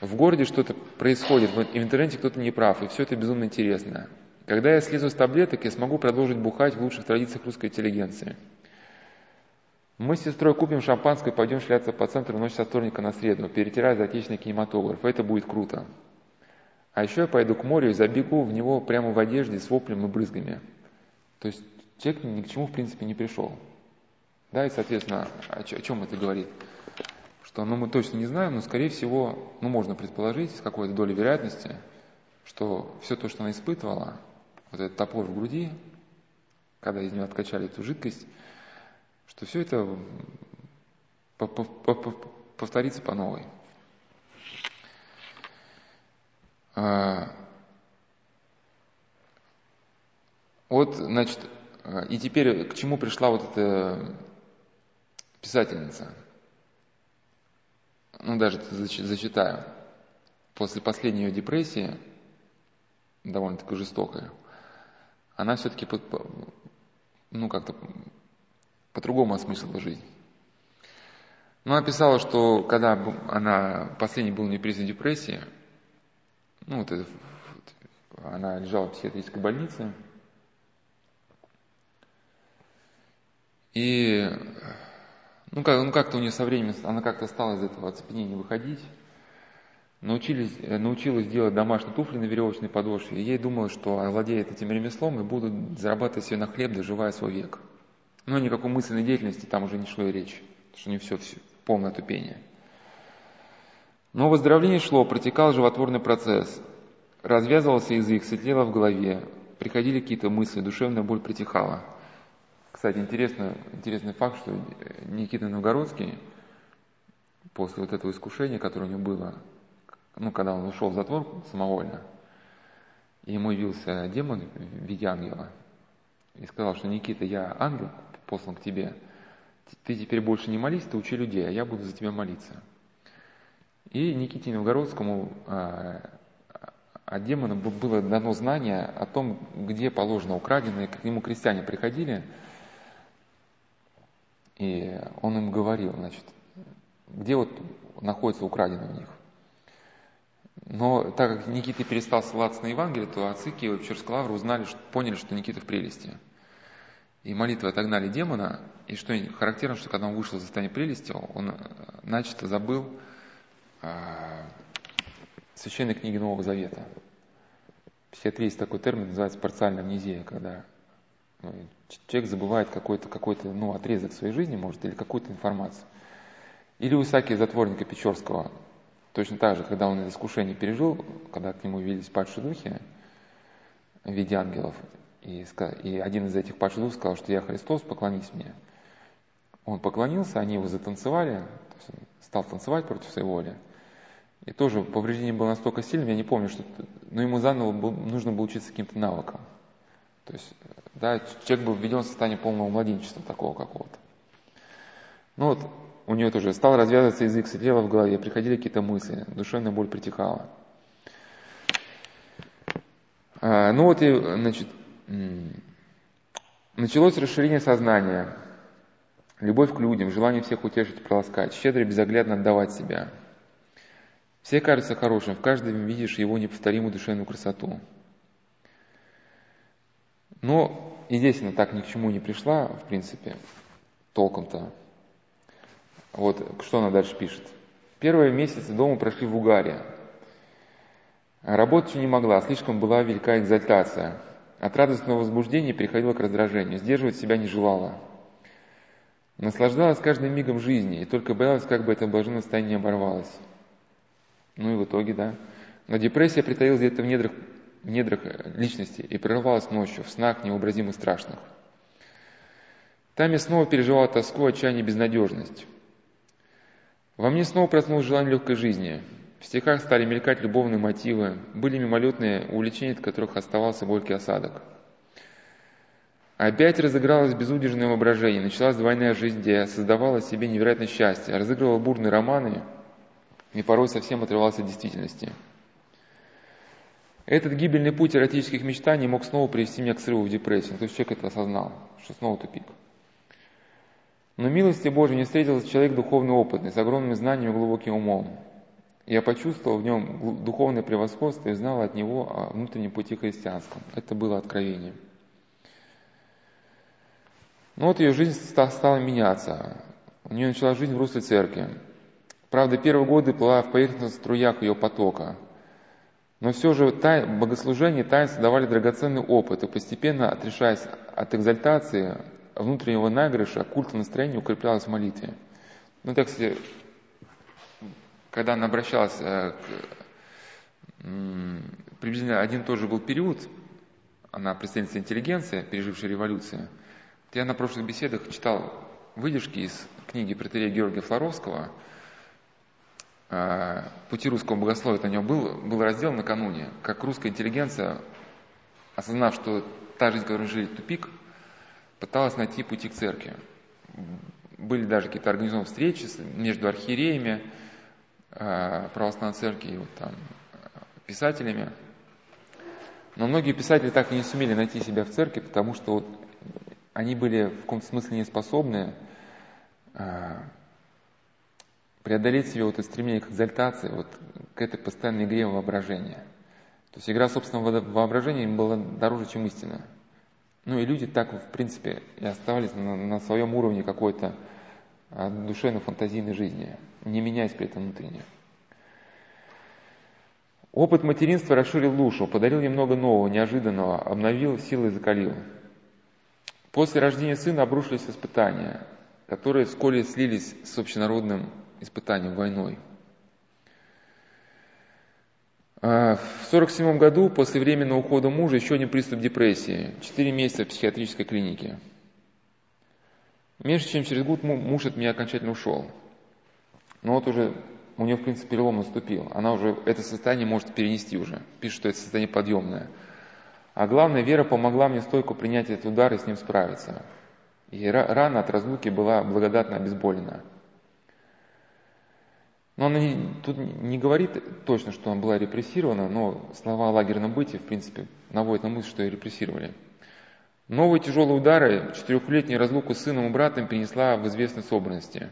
В городе что-то происходит, в интернете кто-то не прав, и все это безумно интересно. Когда я слезу с таблеток, я смогу продолжить бухать в лучших традициях русской интеллигенции. Мы с сестрой купим шампанское и пойдем шляться по центру ночь со вторника на среду, перетирая за отечественный кинематограф. Это будет круто. А еще я пойду к морю и забегу в него прямо в одежде с воплем и брызгами. То есть человек ни к чему в принципе не пришел. Да, и, соответственно, о, чем это говорит? Что, ну, мы точно не знаем, но, скорее всего, ну, можно предположить с какой-то долей вероятности, что все то, что она испытывала, вот этот топор в груди, когда из нее откачали эту жидкость, что все это повторится по новой. А, вот, значит, и теперь к чему пришла вот эта писательница? Ну, даже зачитаю. После последней ее депрессии, довольно-таки жестокой, она все-таки ну, как-то по-другому осмыслила жизнь. Ну, она писала, что когда она последний был не в депрессии, ну, вот это, она лежала в психиатрической больнице, и ну, как, ну как-то у нее со временем, она как-то стала из этого оцепенения выходить, научились, э, научилась делать домашние туфли на веревочной подошве, и ей думалось, что овладеет этим ремеслом и будут зарабатывать себе на хлеб, доживая свой век. Но никакой мысленной деятельности там уже не шло и речи, потому что не все, все полное тупение. Но выздоровление шло, протекал животворный процесс. Развязывался язык, светлело в голове, приходили какие-то мысли, душевная боль притихала. Кстати, интересно, интересный факт, что Никита Новгородский после вот этого искушения, которое у него было, ну, когда он ушел в затвор самовольно, ему явился демон в виде ангела и сказал, что Никита, я ангел послан к тебе, ты теперь больше не молись, ты учи людей, а я буду за тебя молиться. И Никите Новгородскому а, от демона было дано знание о том, где положено украденное, к нему крестьяне приходили, и он им говорил, значит, где вот находится украденное у них. Но так как Никита перестал ссылаться на Евангелие, то отцы Киева Черсклавры узнали, что, поняли, что Никита в прелести. И молитвы отогнали демона, и что характерно, что когда он вышел из состояния прелести, он начисто забыл а, священной книги Нового Завета. В психиатрии есть такой термин, называется парциальная амнезия, когда ну, человек забывает какой-то какой ну, отрезок своей жизни, может, или какую-то информацию. Или у Исаакия Затворника Печорского, Точно так же, когда он это искушение пережил, когда к нему явились падшие духи в виде ангелов, и, и один из этих падших духов сказал, что я Христос, поклонись мне. Он поклонился, они его затанцевали, стал танцевать против своей воли. И тоже повреждение было настолько сильным, я не помню, что, но ему заново был, нужно было учиться каким-то навыкам. То есть, да, человек был введен в состояние полного младенчества такого какого-то. Ну вот, у нее тоже стал развязываться язык, светлело в голове, приходили какие-то мысли, душевная боль притихала. А, ну вот и, значит, началось расширение сознания, любовь к людям, желание всех утешить, проласкать, щедро и безоглядно отдавать себя. Все кажутся хорошим, в каждом видишь его неповторимую душевную красоту. Но и здесь она так ни к чему не пришла, в принципе, толком-то. Вот что она дальше пишет. Первые месяцы дома прошли в угаре. Работать не могла, слишком была велика экзальтация. От радостного возбуждения переходила к раздражению, сдерживать себя не желала. Наслаждалась каждым мигом жизни и только боялась, как бы это блаженное состояние оборвалось. Ну и в итоге, да. Но депрессия притаилась где-то в недрах, в недрах личности и прорывалась ночью, в снах невообразимо страшных – Там я снова переживал тоску, отчаяние, безнадежность. Во мне снова проснулось желание легкой жизни. В стихах стали мелькать любовные мотивы, были мимолетные увлечения, от которых оставался горький осадок. Опять разыгралось безудержное воображение, началась двойная жизнь, где я создавала себе невероятное счастье, разыгрывала бурные романы и порой совсем отрывался от действительности. Этот гибельный путь эротических мечтаний мог снова привести меня к срыву в депрессию. То есть человек это осознал, что снова тупик. Но милости Божьей не встретился человек духовно опытный, с огромными знаниями и глубоким умом. Я почувствовал в нем духовное превосходство и знал от него о внутреннем пути христианском. Это было откровением. Но вот ее жизнь стала меняться. У нее начала жизнь в русле церкви. Правда, первые годы плыла в поверхностных струях ее потока. Но все же тай, богослужение и таинства давали драгоценный опыт, и постепенно, отрешаясь от экзальтации, внутреннего наигрыша, культа настроения укреплялась в молитве. Ну, так кстати, когда она обращалась э, к, приблизительно один и тот же был период, она представительница интеллигенции, пережившая революцию, я на прошлых беседах читал выдержки из книги протерея Георгия Флоровского э, «Пути русского богословия». У него был, был раздел накануне, как русская интеллигенция, осознав, что та жизнь, которой жили, тупик, пыталась найти пути к церкви. Были даже какие-то организованные встречи между архиереями э, православной церкви и вот там писателями. Но многие писатели так и не сумели найти себя в церкви, потому что вот они были в каком-то смысле не способны э, преодолеть себе вот это стремление к экзальтации, вот к этой постоянной игре воображения. То есть игра собственного воображения им была дороже, чем истина. Ну и люди так, в принципе, и оставались на, на своем уровне какой-то а, душевно-фантазийной жизни, не меняясь при этом внутренне. Опыт материнства расширил душу, подарил немного нового, неожиданного, обновил силы и закалил. После рождения сына обрушились испытания, которые вскоре слились с общенародным испытанием, войной – в 1947 году, после временного ухода мужа, еще один приступ депрессии. Четыре месяца в психиатрической клинике. Меньше чем через год муж от меня окончательно ушел. Но вот уже у нее, в принципе, перелом наступил. Она уже это состояние может перенести уже. Пишет, что это состояние подъемное. А главное, вера помогла мне стойко принять этот удар и с ним справиться. И рана от разлуки была благодатно обезболена. Но она не, тут не говорит точно, что она была репрессирована, но слова о лагерном бытии, в принципе, наводят на мысль, что ее репрессировали. Новые тяжелые удары, четырехлетнюю разлуку с сыном и братом перенесла в известной собранности.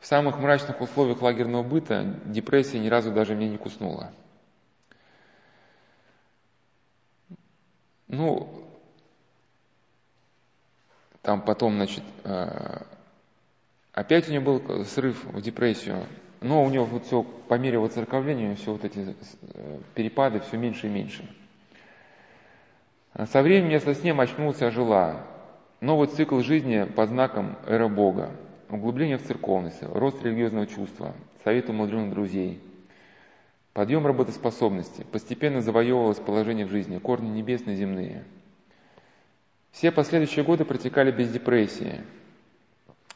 В самых мрачных условиях лагерного быта депрессия ни разу даже меня не куснула. Ну, там потом, значит, э, опять у нее был срыв в депрессию но у него вот все по мере воцерковления, все вот эти э, перепады все меньше и меньше. Со временем я со сном очнулся, ожила. Новый цикл жизни по знакам эра Бога. Углубление в церковность, рост религиозного чувства, совет умудренных друзей, подъем работоспособности, постепенно завоевывалось положение в жизни, корни небесные, земные. Все последующие годы протекали без депрессии.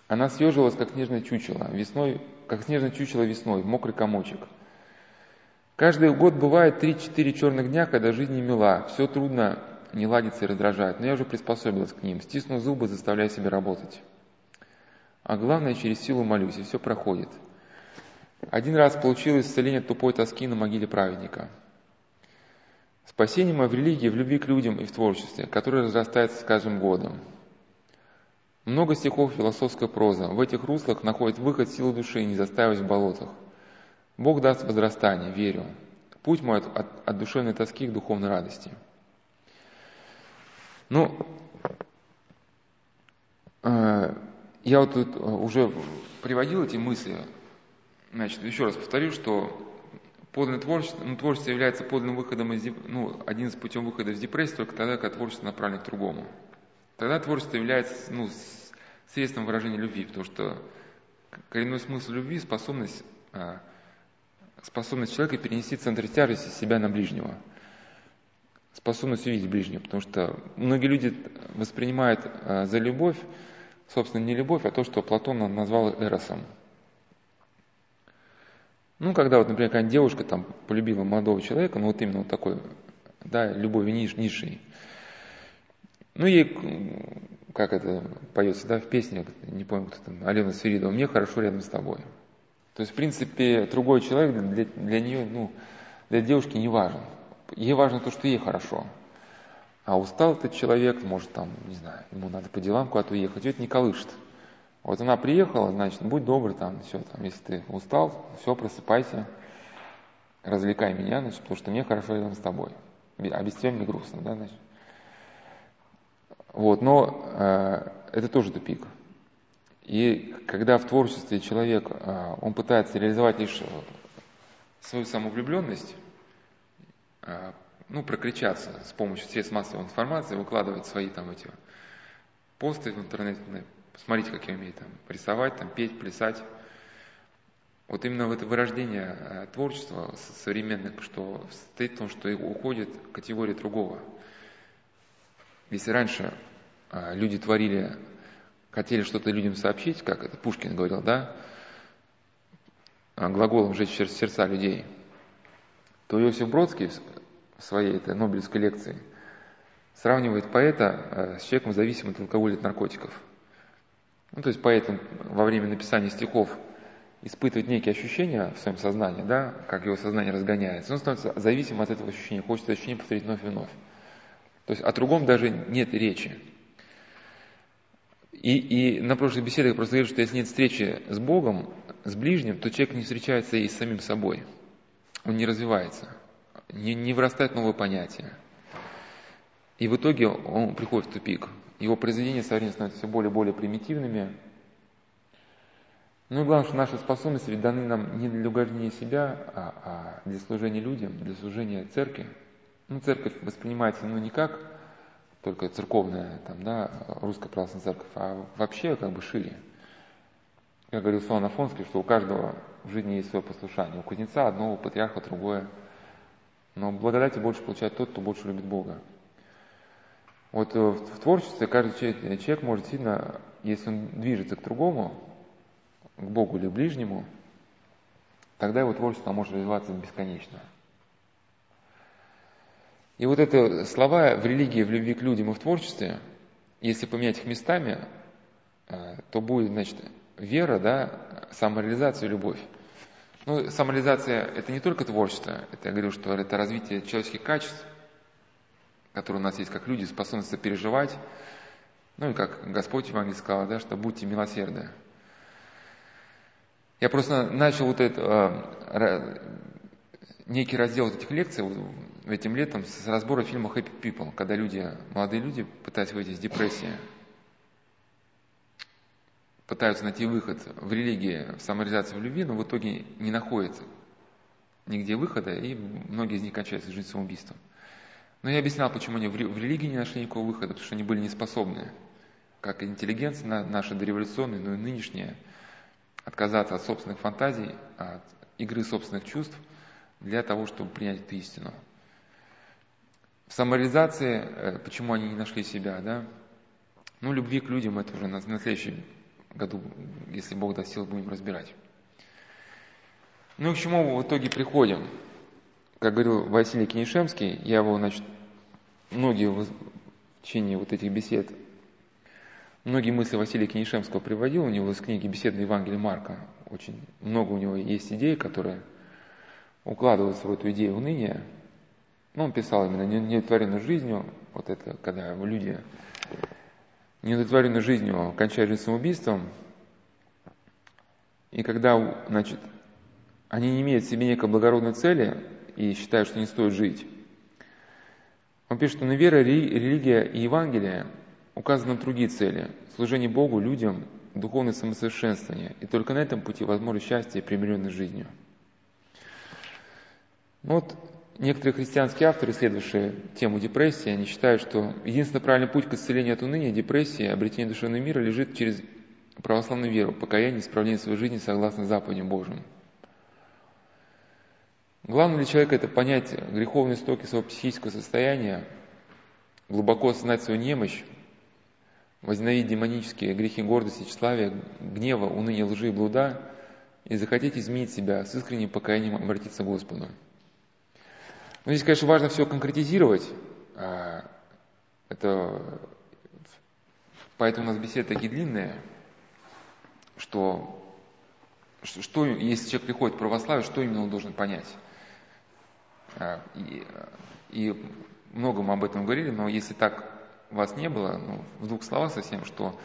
Она съежилась, как снежное чучело, весной как снежное чучело весной, мокрый комочек. Каждый год бывает 3-4 черных дня, когда жизнь не мила, все трудно, не ладится и раздражает, но я уже приспособилась к ним, стисну зубы, заставляя себя работать. А главное, через силу молюсь, и все проходит. Один раз получилось исцеление тупой тоски на могиле праведника. Спасение мое в религии, в любви к людям и в творчестве, которое разрастается с каждым годом. Много стихов философская проза. В этих руслах находит выход силы души, не заставить в болотах. Бог даст возрастание, верю. Путь мой от, от, от душевной тоски к духовной радости. Ну, э, я вот тут уже приводил эти мысли. Значит, еще раз повторю, что подлинное творчество, ну, творчество является подлинным выходом из, ну, один из путем выхода из депрессии только тогда, когда творчество направлено к другому. Тогда творчество является ну, средством выражения любви, потому что коренной смысл любви – способность, а, способность человека перенести центр тяжести себя на ближнего. способность увидеть ближнего, потому что многие люди воспринимают э, за любовь, собственно, не любовь, а то, что Платон назвал эросом. Ну, когда вот, например, какая девушка там полюбила молодого человека, ну вот именно вот такой, да, любовью низшей, ну, ей, как это поется, да, в песне, не помню, кто там, Алена Свиридова, «Мне хорошо рядом с тобой». То есть, в принципе, другой человек для, для нее, ну, для девушки не важен. Ей важно то, что ей хорошо. А устал этот человек, может там, не знаю, ему надо по делам куда-то уехать, это не колышет. Вот она приехала, значит, будь добрый, там, все, там, если ты устал, все, просыпайся, развлекай меня, значит, потому что мне хорошо рядом с тобой. А без тебя мне грустно, да, значит. Вот, но э, это тоже тупик. И когда в творчестве человек, э, он пытается реализовать лишь свою самовлюбленность, э, ну, прокричаться с помощью средств массовой информации, выкладывать свои там эти посты в интернете, посмотрите, как я умею там рисовать, там петь, плясать. Вот именно в это вырождение э, творчества современных, что стоит в том, что уходит категория другого – если раньше а, люди творили, хотели что-то людям сообщить, как это Пушкин говорил, да, а, глаголом «жечь сердца людей», то Иосиф Бродский в своей этой Нобелевской лекции сравнивает поэта а, с человеком, зависимым от алкоголя и от наркотиков. Ну, то есть поэт во время написания стихов испытывает некие ощущения в своем сознании, да, как его сознание разгоняется, он становится зависимым от этого ощущения, хочет ощущение повторить вновь и вновь. То есть о другом даже нет речи. И, и на прошлой беседе я просто говорил, что если нет встречи с Богом, с ближним, то человек не встречается и с самим собой. Он не развивается, не, не вырастает новые понятия. И в итоге он приходит в тупик. Его произведения со временем становятся все более и более примитивными. Ну и главное, что наши способности ведь даны нам не для угождения себя, а, а для служения людям, для служения церкви. Ну, церковь воспринимается ну, не как только церковная, там, да, русская православная церковь, а вообще как бы шире. Как говорил Сон Афонский, что у каждого в жизни есть свое послушание. У кузнеца одного, у патриарха другое. Но благодати больше получает тот, кто больше любит Бога. Вот э, в творчестве каждый человек, человек может сильно, если он движется к другому, к Богу или ближнему, тогда его творчество может развиваться бесконечно. И вот это слова в религии, в любви к людям и в творчестве, если поменять их местами, э, то будет, значит, вера, да, самореализация любовь. Ну, самореализация – это не только творчество, это я говорю, что это развитие человеческих качеств, которые у нас есть как люди, способность переживать. Ну и как Господь в Евангелии сказал, да, что будьте милосердны. Я просто начал вот это, э, некий раздел этих лекций этим летом с разбора фильма Happy People, когда люди, молодые люди, пытаясь выйти из депрессии, пытаются найти выход в религии, в самореализации в любви, но в итоге не находят нигде выхода, и многие из них кончаются жизнь самоубийством. Но я объяснял, почему они в религии не нашли никакого выхода, потому что они были не способны, как интеллигенция наша дореволюционная, но и нынешняя, отказаться от собственных фантазий, от игры собственных чувств для того, чтобы принять эту истину. В самореализации, э, почему они не нашли себя, да? Ну, любви к людям это уже на, на следующем году, если Бог даст сил, будем разбирать. Ну и к чему мы в итоге приходим? Как говорил Василий Кенишемский, я его, значит, многие в течение вот этих бесед, многие мысли Василия Кенишемского приводил, у него из книги «Беседы Евангелия Марка» очень много у него есть идей, которые укладываются в эту идею уныния, ну, он писал именно неудовлетворенной жизнью, вот это, когда люди неудовлетворенной жизнью кончают жизнь самоубийством, и когда, значит, они не имеют в себе некой благородной цели и считают, что не стоит жить, он пишет, что на вера, религия и Евангелие указаны другие цели – служение Богу, людям, духовное самосовершенствование. И только на этом пути возможно счастье и примиренность жизнью. Ну вот Некоторые христианские авторы, исследовавшие тему депрессии, они считают, что единственный правильный путь к исцелению от уныния, депрессии, обретению душевного мира лежит через православную веру, покаяние, исправление своей жизни согласно заповедям Божьим. Главное для человека это понять греховные истоки своего психического состояния, глубоко осознать свою немощь, возненавидеть демонические грехи гордости, тщеславия, гнева, уныния, лжи и блуда и захотеть изменить себя, с искренним покаянием обратиться к Господу. Но здесь, конечно, важно все конкретизировать. А, это... Поэтому у нас беседы такие длинные, что, что если человек приходит в православие, что именно он должен понять. А, и, и много мы об этом говорили, но если так вас не было, ну, в двух словах совсем, что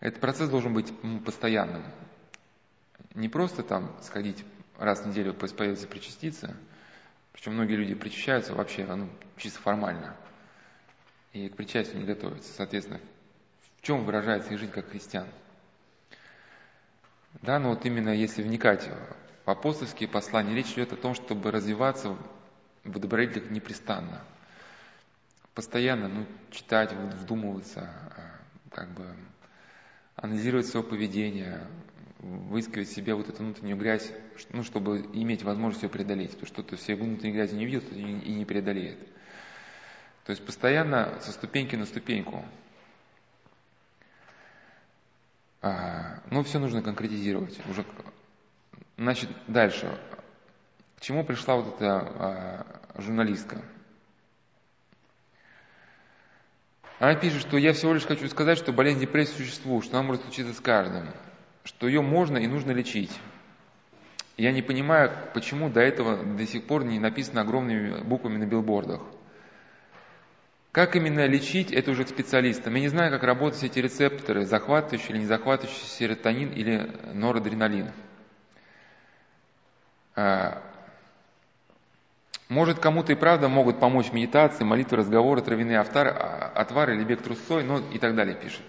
этот процесс должен быть постоянным. Не просто там сходить раз в неделю поисповедоваться, причаститься, причем многие люди причащаются вообще ну, чисто формально, и к причастию не готовятся. Соответственно, в чем выражается их жизнь как христиан? Да, но вот именно если вникать в апостольские послания, речь идет о том, чтобы развиваться в добродетелях непрестанно – постоянно ну, читать, вдумываться, а, как бы анализировать свое поведение, выискивать в себе вот эту внутреннюю грязь, ну, чтобы иметь возможность ее преодолеть. Потому что кто все внутренней грязи не видит и не преодолеет. То есть постоянно со ступеньки на ступеньку. А, но все нужно конкретизировать. Уже, значит, дальше. К чему пришла вот эта а, журналистка? Она пишет, что я всего лишь хочу сказать, что болезнь депрессии существует, что она может случиться с каждым, что ее можно и нужно лечить. Я не понимаю, почему до этого до сих пор не написано огромными буквами на билбордах. Как именно лечить, это уже к специалистам. Я не знаю, как работают эти рецепторы, захватывающие или не захватывающие серотонин или норадреналин. А, может, кому-то и правда могут помочь медитации, молитвы, разговоры, травяные отвары, отвары или бег трусцой, ну и так далее пишет.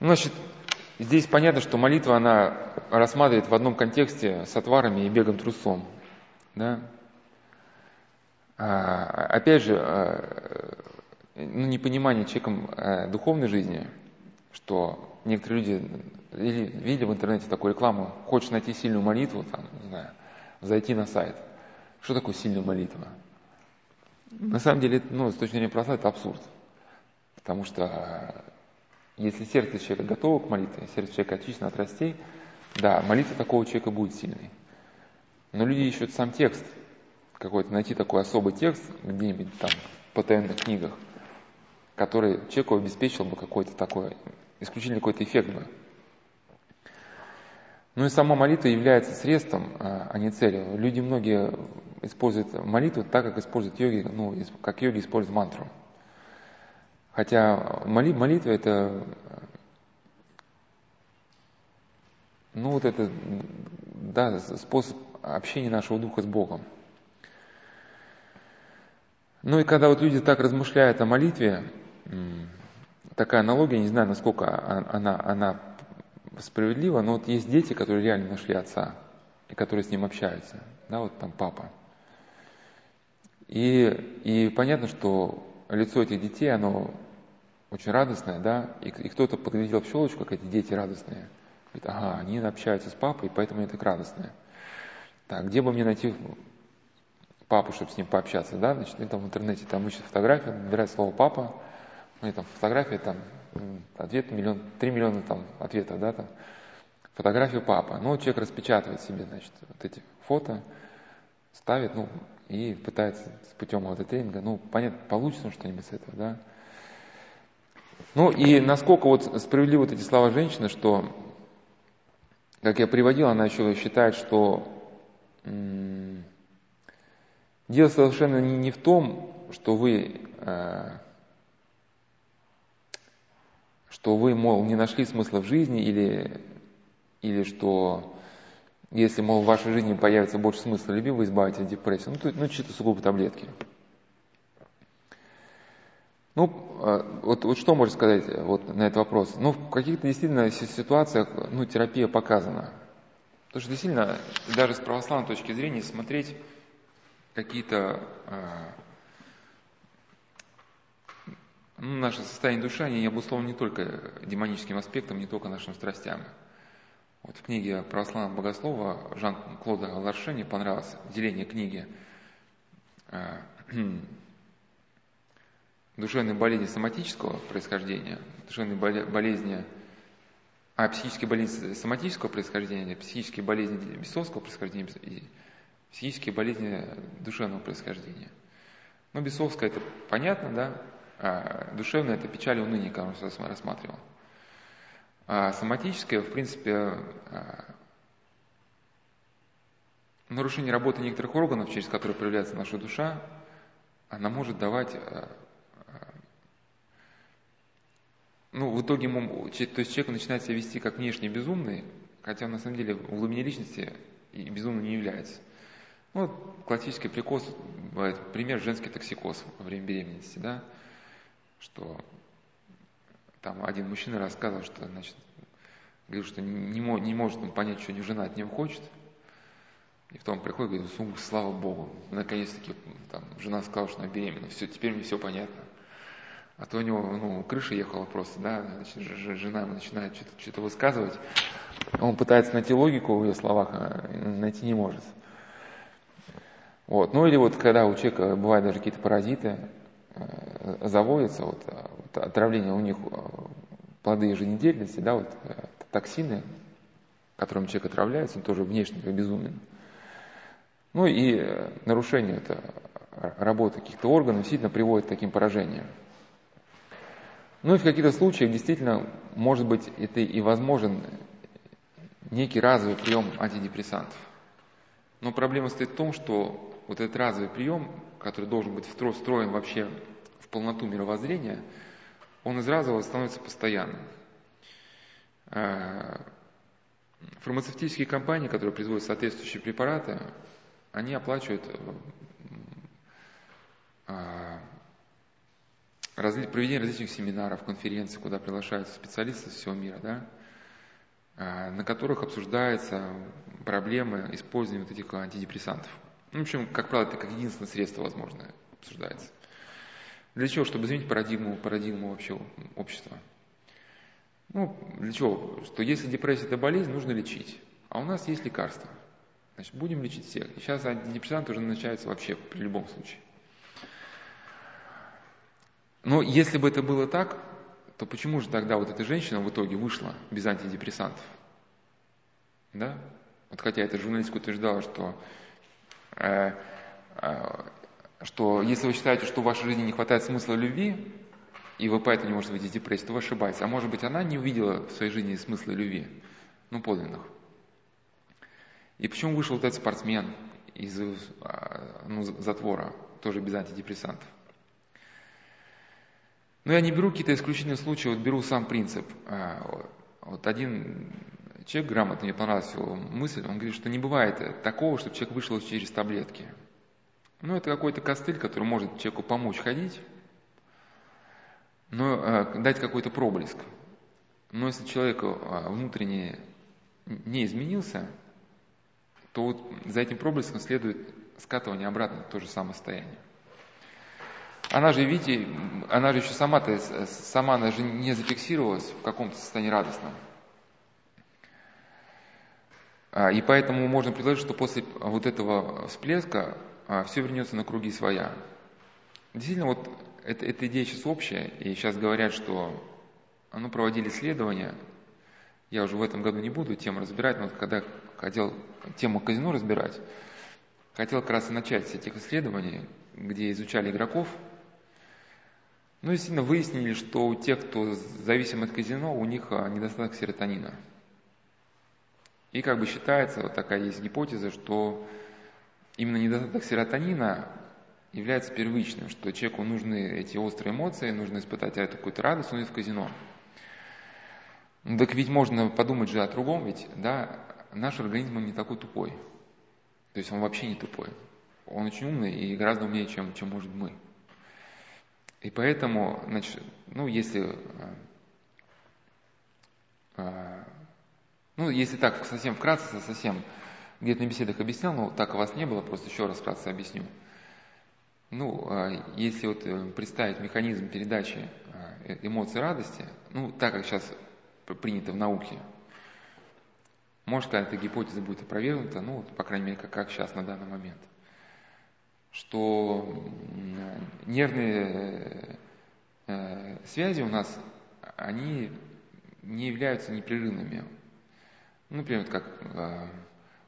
Значит, здесь понятно, что молитва, она рассматривает в одном контексте с отварами и бегом трусом. Да? А, опять же, а, ну, непонимание человеком а, духовной жизни, что некоторые люди видели в интернете такую рекламу, хочешь найти сильную молитву, там, не знаю, зайти на сайт – что такое сильная молитва? На самом деле, ну, с точки зрения православия, это абсурд. Потому что если сердце человека готово к молитве, сердце человека очищено от растей, да, молитва такого человека будет сильной. Но люди ищут сам текст, какой-то, найти такой особый текст где-нибудь там в потаенных книгах, который человеку обеспечил бы какой-то такой, исключительно какой-то эффект бы. Ну и сама молитва является средством, а, а не целью. Люди многие используют молитву так, как используют йоги, ну, как йоги используют мантру. Хотя молитва это, ну вот это, да, способ общения нашего духа с Богом. Ну и когда вот люди так размышляют о молитве, такая аналогия, не знаю, насколько она, она справедлива, но вот есть дети, которые реально нашли отца, и которые с ним общаются. Да, вот там папа. И, и понятно, что лицо этих детей, оно очень радостное, да, и, и кто-то подглядел в щелочку, как эти дети радостные. Говорит, ага, они общаются с папой, поэтому они так радостные. Так, где бы мне найти папу, чтобы с ним пообщаться, да, значит, они там в интернете там ищут фотографию, набирают слово папа, у них там фотография, там ответ миллион, три миллиона там ответов, да, там, фотографию папа. Ну, человек распечатывает себе, значит, вот эти фото, ставит, ну, и пытается с путем аутотренинга, ну, понятно, получится что-нибудь с этого, да. Ну, и насколько вот справедливы вот эти слова женщины, что, как я приводил, она еще считает, что дело совершенно не, не в том, что вы, э, что вы, мол, не нашли смысла в жизни или, или что если, мол, в вашей жизни появится больше смысла любви, вы избавитесь от депрессии. Ну, то, ну чисто сугубо таблетки. Ну, а, вот, вот что можно сказать вот, на этот вопрос? Ну, в каких-то действительно ситуациях ну, терапия показана. Потому что действительно, даже с православной точки зрения, смотреть какие-то а, ну, наше состояние души, они обусловлены не только демоническим аспектом, не только нашим страстям. Вот в книге православного богослова Жан-Клода Ларше мне понравилось деление книги э, [CLEARS THROAT] душевной болезни соматического происхождения, душевной болезни, а психические болезни соматического происхождения, психические болезни бесовского происхождения и психические болезни душевного происхождения. Ну, бесовская это понятно, да, а душевная это печаль и уныние, как он рассматривал. А соматическое, в принципе, а, нарушение работы некоторых органов, через которые проявляется наша душа, она может давать а, ну, в итоге то есть человек начинает себя вести как внешне безумный, хотя на самом деле в глубине личности и безумным не является. Ну, классический прикоз, бывает, пример женский токсикоз во время беременности, да, что там один мужчина рассказывал, что, значит, говорил, что не, не может он понять, что жена от него хочет, и потом приходит говорит, слава Богу, наконец-таки там, жена сказала, что она беременна, все, теперь мне все понятно. А то у него ну, крыша ехала просто, да, значит, жена начинает что-то, что высказывать. Он пытается найти логику в ее словах, а найти не может. Вот. Ну или вот когда у человека бывают даже какие-то паразиты, э, заводятся, вот, а, вот отравление у них э, плоды еженедельности, да, вот э, токсины, которым человек отравляется, он тоже внешне безумен. Ну и нарушение это, работы каких-то органов действительно приводит к таким поражениям. Ну и в каких-то случаях действительно, может быть, это и возможен некий разовый прием антидепрессантов. Но проблема стоит в том, что вот этот разовый прием, который должен быть встроен вообще в полноту мировоззрения, он из разового становится постоянным. А, фармацевтические компании, которые производят соответствующие препараты, они оплачивают а, разли, проведение различных семинаров, конференций, куда приглашаются специалисты из всего мира, да, а, на которых обсуждаются проблемы использования вот этих антидепрессантов. Ну, в общем, как правило, это как единственное средство возможное обсуждается. Для чего? Чтобы изменить парадигму, парадигму вообще общества. Ну, для чего? Что если депрессия – это болезнь, нужно лечить. А у нас есть лекарства. Значит, будем лечить всех. И сейчас антидепрессанты уже начинаются вообще при любом случае. Но если бы это было так, то почему же тогда вот эта женщина в итоге вышла без антидепрессантов? Да? Вот хотя эта журналистка утверждала, что, э, э, что если вы считаете, что в вашей жизни не хватает смысла любви, и вы поэтому не можете выйти из депрессии, то вы ошибаетесь. А может быть, она не увидела в своей жизни смысла любви, ну, подлинных. И почему вышел вот этот спортсмен из э, ну, затвора, тоже без антидепрессантов? Но я не беру какие-то исключительные случаи, вот беру сам принцип. А, вот один человек грамотно, мне понравилась его мысль, он говорит, что не бывает такого, чтобы человек вышел через таблетки. Ну, это какой-то костыль, который может человеку помочь ходить, но э, дать какой-то проблеск. Но если человек э, внутренне не изменился, то вот за этим проблеском следует скатывание обратно в то же самое состояние. Она же, видите, она же еще сама-то, сама она же не зафиксировалась в каком-то состоянии радостном. А, и поэтому можно предложить, что после вот этого всплеска а, все вернется на круги своя. Действительно, вот это, эта идея сейчас общая, и сейчас говорят, что ну, проводили исследования, я уже в этом году не буду тему разбирать, но когда хотел тему казино разбирать, хотел как раз и начать с этих исследований, где изучали игроков, ну, действительно, выяснили, что у тех, кто зависим от казино, у них а, недостаток серотонина. И как бы считается, вот такая есть гипотеза, что именно недостаток серотонина является первичным, что человеку нужны эти острые эмоции, нужно испытать эту какую-то радость, он идет в казино. Ну, так ведь можно подумать же о другом, ведь, да, наш организм он не такой тупой. То есть он вообще не тупой. Он очень умный и гораздо умнее, чем, чем может мы. И поэтому, значит, ну, если, э, э, ну, если так совсем вкратце, совсем где-то на беседах объяснял, но так у вас не было, просто еще раз вкратце объясню. Ну, э, если вот представить механизм передачи эмоций радости, ну, так как сейчас принято в науке, Может, когда эта гипотеза будет опровергнута, ну, по крайней мере, как, как сейчас на данный момент, что нервные э, связи у нас, они не являются непрерывными. Ну, например, как э,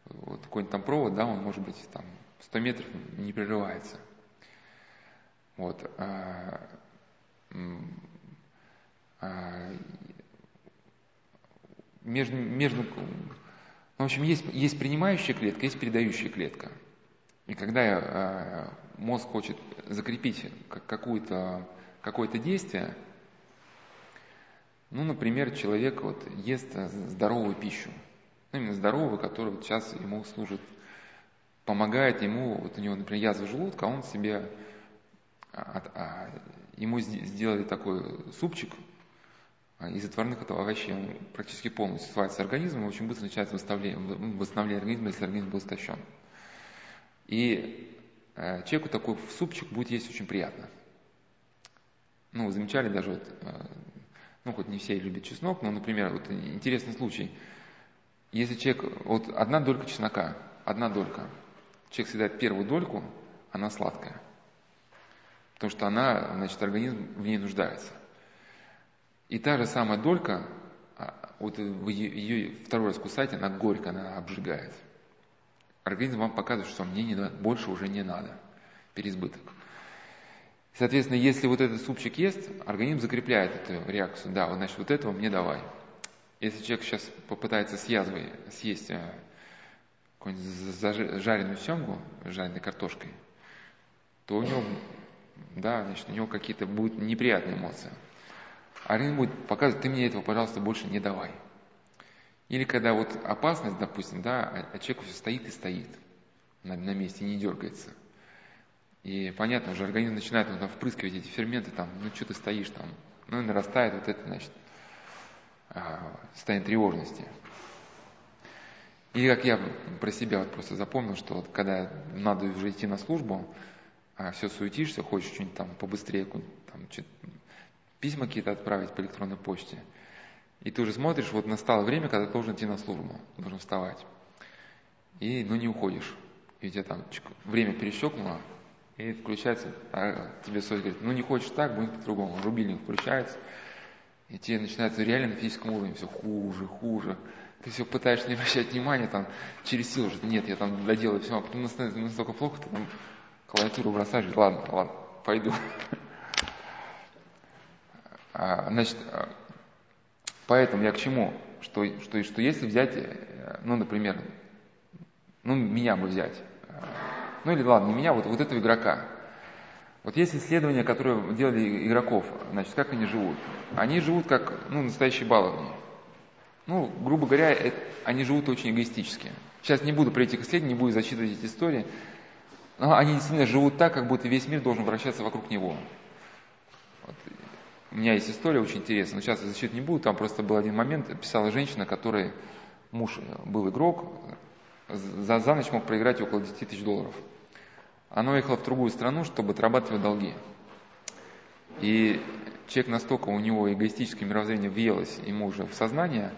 вот какой-нибудь там провод, да, он может быть там 100 метров не прерывается. Вот. А, а, между, между, ну, в общем, есть, есть принимающая клетка, есть передающая клетка. И когда а, мозг хочет закрепить какое-то какое действие, ну, например, человек вот ест здоровую пищу, ну, именно здоровую, которая вот сейчас ему служит, помогает ему, вот у него, например, язва желудка, а он себе, а, а, ему сделали такой супчик из отварных этого овощей, он практически полностью сварится организм, и очень быстро начинается восстановление, восстановление организма, если организм был истощен. И э, человеку такой супчик будет есть очень приятно. Ну, замечали даже вот, э, ну, хоть не все любят чеснок, но, например, вот интересный случай – если человек, вот одна долька чеснока, одна долька, человек съедает первую дольку, она сладкая. Потому что она, значит, организм в ней нуждается. И та же самая долька, а, вот вы ее второй раз кусаете, она горькая, она обжигает. Организм вам показывает, что мне не больше уже не надо. Переизбыток. Соответственно, если вот этот супчик ест, организм закрепляет эту реакцию. Да, вот, значит, вот этого мне давай. Если человек сейчас попытается с язвой съесть э, какую-нибудь жареную семгу жареной картошкой, то у него, да, значит, у него какие-то будут неприятные эмоции. Организм будет показывать, ты мне этого, пожалуйста, больше не давай. Или когда вот опасность, допустим, да, а, а человек все стоит и стоит на, на месте, не дергается. И понятно, уже организм начинает он, там, впрыскивать эти ферменты, там, ну что ты стоишь там, ну и нарастает вот это, значит, а, состояние тревожности. И как я про себя вот просто запомнил, что вот когда надо уже идти на службу, а все суетишься, хочешь что-нибудь там побыстрее, там, письма какие-то отправить по электронной почте. И ты уже смотришь, вот настало время, когда ты должен идти на службу, должен вставать. И, ну, не уходишь. И у тебя там время перещелкнуло, и включается, а тебе совесть говорит, ну, не хочешь так, будет по-другому. Рубильник включается, и тебе начинается реально на физическом уровне все хуже, хуже. Ты все пытаешься не обращать внимания, там, через силу уже, нет, я там доделаю все, а потом становится настолько плохо, ты там клавиатуру бросаешь, ладно, ладно, пойду. [LAUGHS] А, значит, а, поэтому я к чему? Что, что, что если взять, э, ну, например, ну, меня бы взять, э, ну или ладно, не меня, вот, вот этого игрока, вот есть исследования, которые делали игроков, значит, как они живут. Они живут как, ну, настоящие баловни. Ну, грубо говоря, это, они живут очень эгоистически. Сейчас не буду про этих исследований, не буду зачитывать эти истории. Но они действительно живут так, как будто весь мир должен вращаться вокруг него. Вот. У меня есть история очень интересная, но сейчас я не буду. Там просто был один момент, писала женщина, которой муж был игрок, за, за ночь мог проиграть около 10 тысяч долларов. Она уехала в другую страну, чтобы отрабатывать долги. И человек настолько у него эгоистическое мировоззрение въелось ему уже в сознание,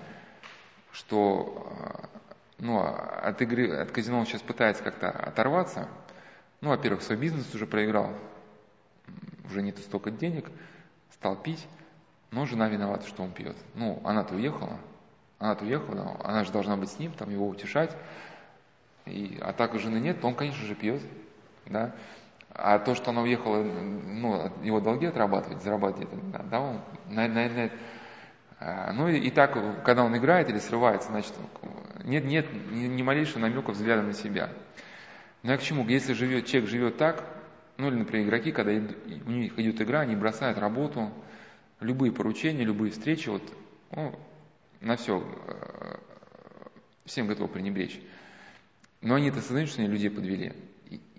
что э, ну, от игры, от казино он сейчас пытается как-то оторваться. Ну, во-первых, свой бизнес уже проиграл, уже нет столько денег, стал пить, но жена виновата, что он пьет. Ну, она-то уехала, она-то уехала, она же должна быть с ним, там его утешать. И, а так жены нет, то он, конечно же, пьет да, а то, что она уехала, ну, его долги отрабатывать, зарабатывать, да, он, наверное, а, ну и, и так, когда он играет или срывается, значит, нет, нет ни, ни малейшего намека взгляда на себя. Но я к чему? Если живет, человек живет так, ну или, например, игроки, когда у них идет игра, они бросают работу, любые поручения, любые встречи, вот, ну, на все, э, всем готовы пренебречь. Но они-то сознают, что они людей подвели.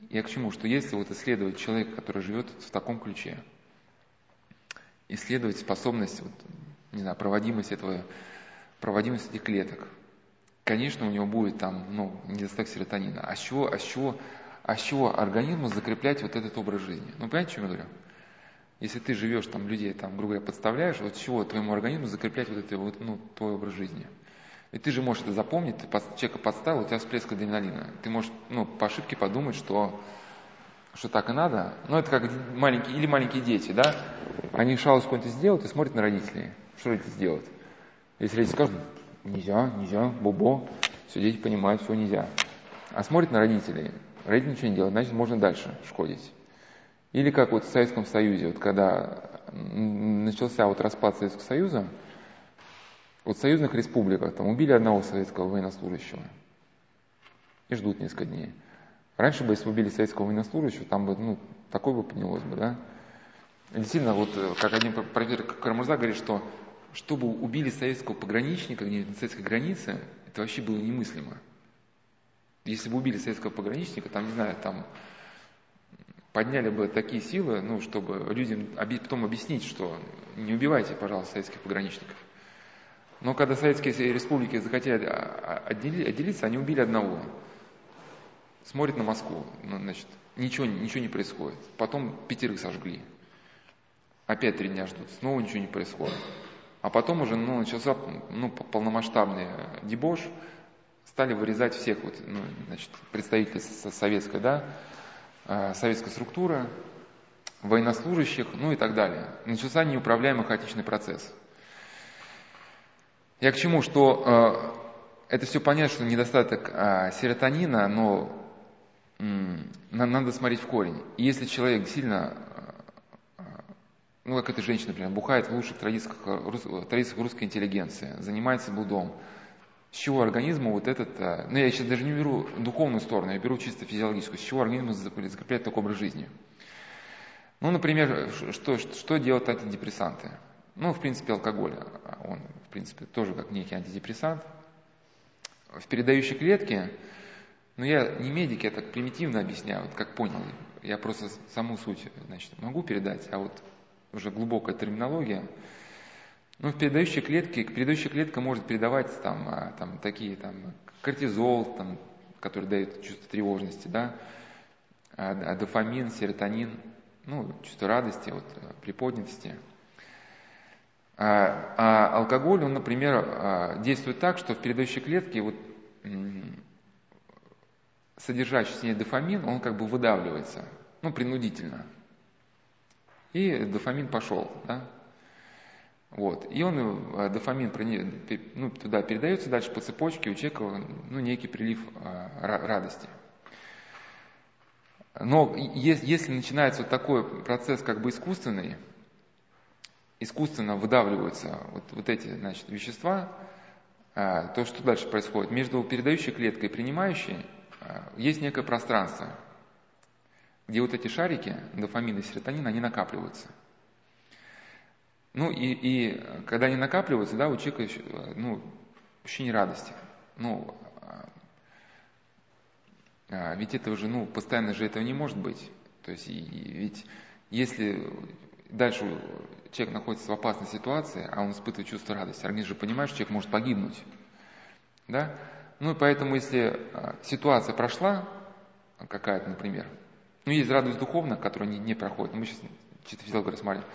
Я к чему? Что если вот исследовать человека, который живет в таком ключе, исследовать способность, вот, не знаю, проводимость этого, проводимость этих клеток, конечно, у него будет там, ну, недостаток серотонина. А с чего, а с чего, а с чего организму закреплять вот этот образ жизни? Ну, понимаете, о чем я говорю? Если ты живешь там, людей там, грубо говоря, подставляешь, вот с чего твоему организму закреплять вот это вот, ну, твой образ жизни? И ты же можешь это запомнить, ты человека подставил, у тебя всплеск адреналина. Ты можешь ну, по ошибке подумать, что, что так и надо. Ну, это как маленькие, или маленькие дети, да? Они шалость какую-нибудь сделают и смотрят на родителей. Что родители сделают? Если родители скажут, нельзя, нельзя, бобо, все, дети понимают, все нельзя. А смотрят на родителей, родители ничего не делают, значит, можно дальше шкодить. Или как вот в Советском Союзе, вот когда начался вот распад Советского Союза, вот в союзных республиках там убили одного советского военнослужащего и ждут несколько дней. Раньше бы, если убили советского военнослужащего, там бы, ну, такое бы поднялось бы, да. И действительно, вот э, как один профессор Карамурза говорит, что чтобы убили советского пограничника где на советской границе, это вообще было немыслимо. Если бы убили советского пограничника, там, не знаю, там подняли бы такие силы, ну, чтобы людям потом объяснить, что не убивайте, пожалуйста, советских пограничников. Но когда советские республики захотели отделиться, они убили одного. Смотрит на Москву, ну, значит, ничего, ничего не происходит. Потом пятерых сожгли. Опять три дня ждут, снова ничего не происходит. А потом уже ну, начался ну, полномасштабный дебош, стали вырезать всех вот, ну, значит, представителей советской, да, а, советской структуры, военнослужащих, ну и так далее. Начался неуправляемый хаотичный процесс. Я к чему, что э, это все понятно, что недостаток э, серотонина, но э, надо смотреть в корень. И если человек сильно, э, ну как эта женщина, например, бухает в лучших традициях, традициях русской интеллигенции, занимается блудом, с чего организму вот этот, э, ну я сейчас даже не беру духовную сторону, я беру чисто физиологическую, с чего организм закрепляет такой образ жизни. Ну, например, что, что делают антидепрессанты? Ну, в принципе, алкоголь, он, в принципе, тоже как некий антидепрессант. В передающей клетке, ну, я не медик, я так примитивно объясняю, вот как понял. Я просто саму суть, значит, могу передать, а вот уже глубокая терминология. Ну, в передающей клетке, передающая клетка может передавать там, а, там такие, там, кортизол, там, который дает чувство тревожности, да, а, а дофамин, серотонин, ну, чувство радости, вот, приподнятости – а, а алкоголь, он, например, а, действует так, что в передающей клетке вот, содержащийся в ней дофамин, он как бы выдавливается, ну, принудительно. И дофамин пошел, да? Вот. И он, э, дофамин ну, туда передается дальше по цепочке, у человека ну, некий прилив а, радости. Но если начинается вот такой процесс как бы искусственный, искусственно выдавливаются вот, вот эти значит, вещества, а, то что дальше происходит? Между передающей клеткой и принимающей есть некое пространство, где вот эти шарики, дофамин и серотонин, они накапливаются. Ну и, и когда они накапливаются, да, у человека ну, ощущение радости. Ну, а, ведь это уже, ну, постоянно же этого не может быть. То есть, и, и ведь если дальше человек находится в опасной ситуации, а он испытывает чувство радости, организм же понимает, что человек может погибнуть. Да? Ну и поэтому, если а, ситуация прошла, какая-то, например, ну есть радость духовная, которая не, не проходит, мы сейчас чисто физиологию рассмотрим.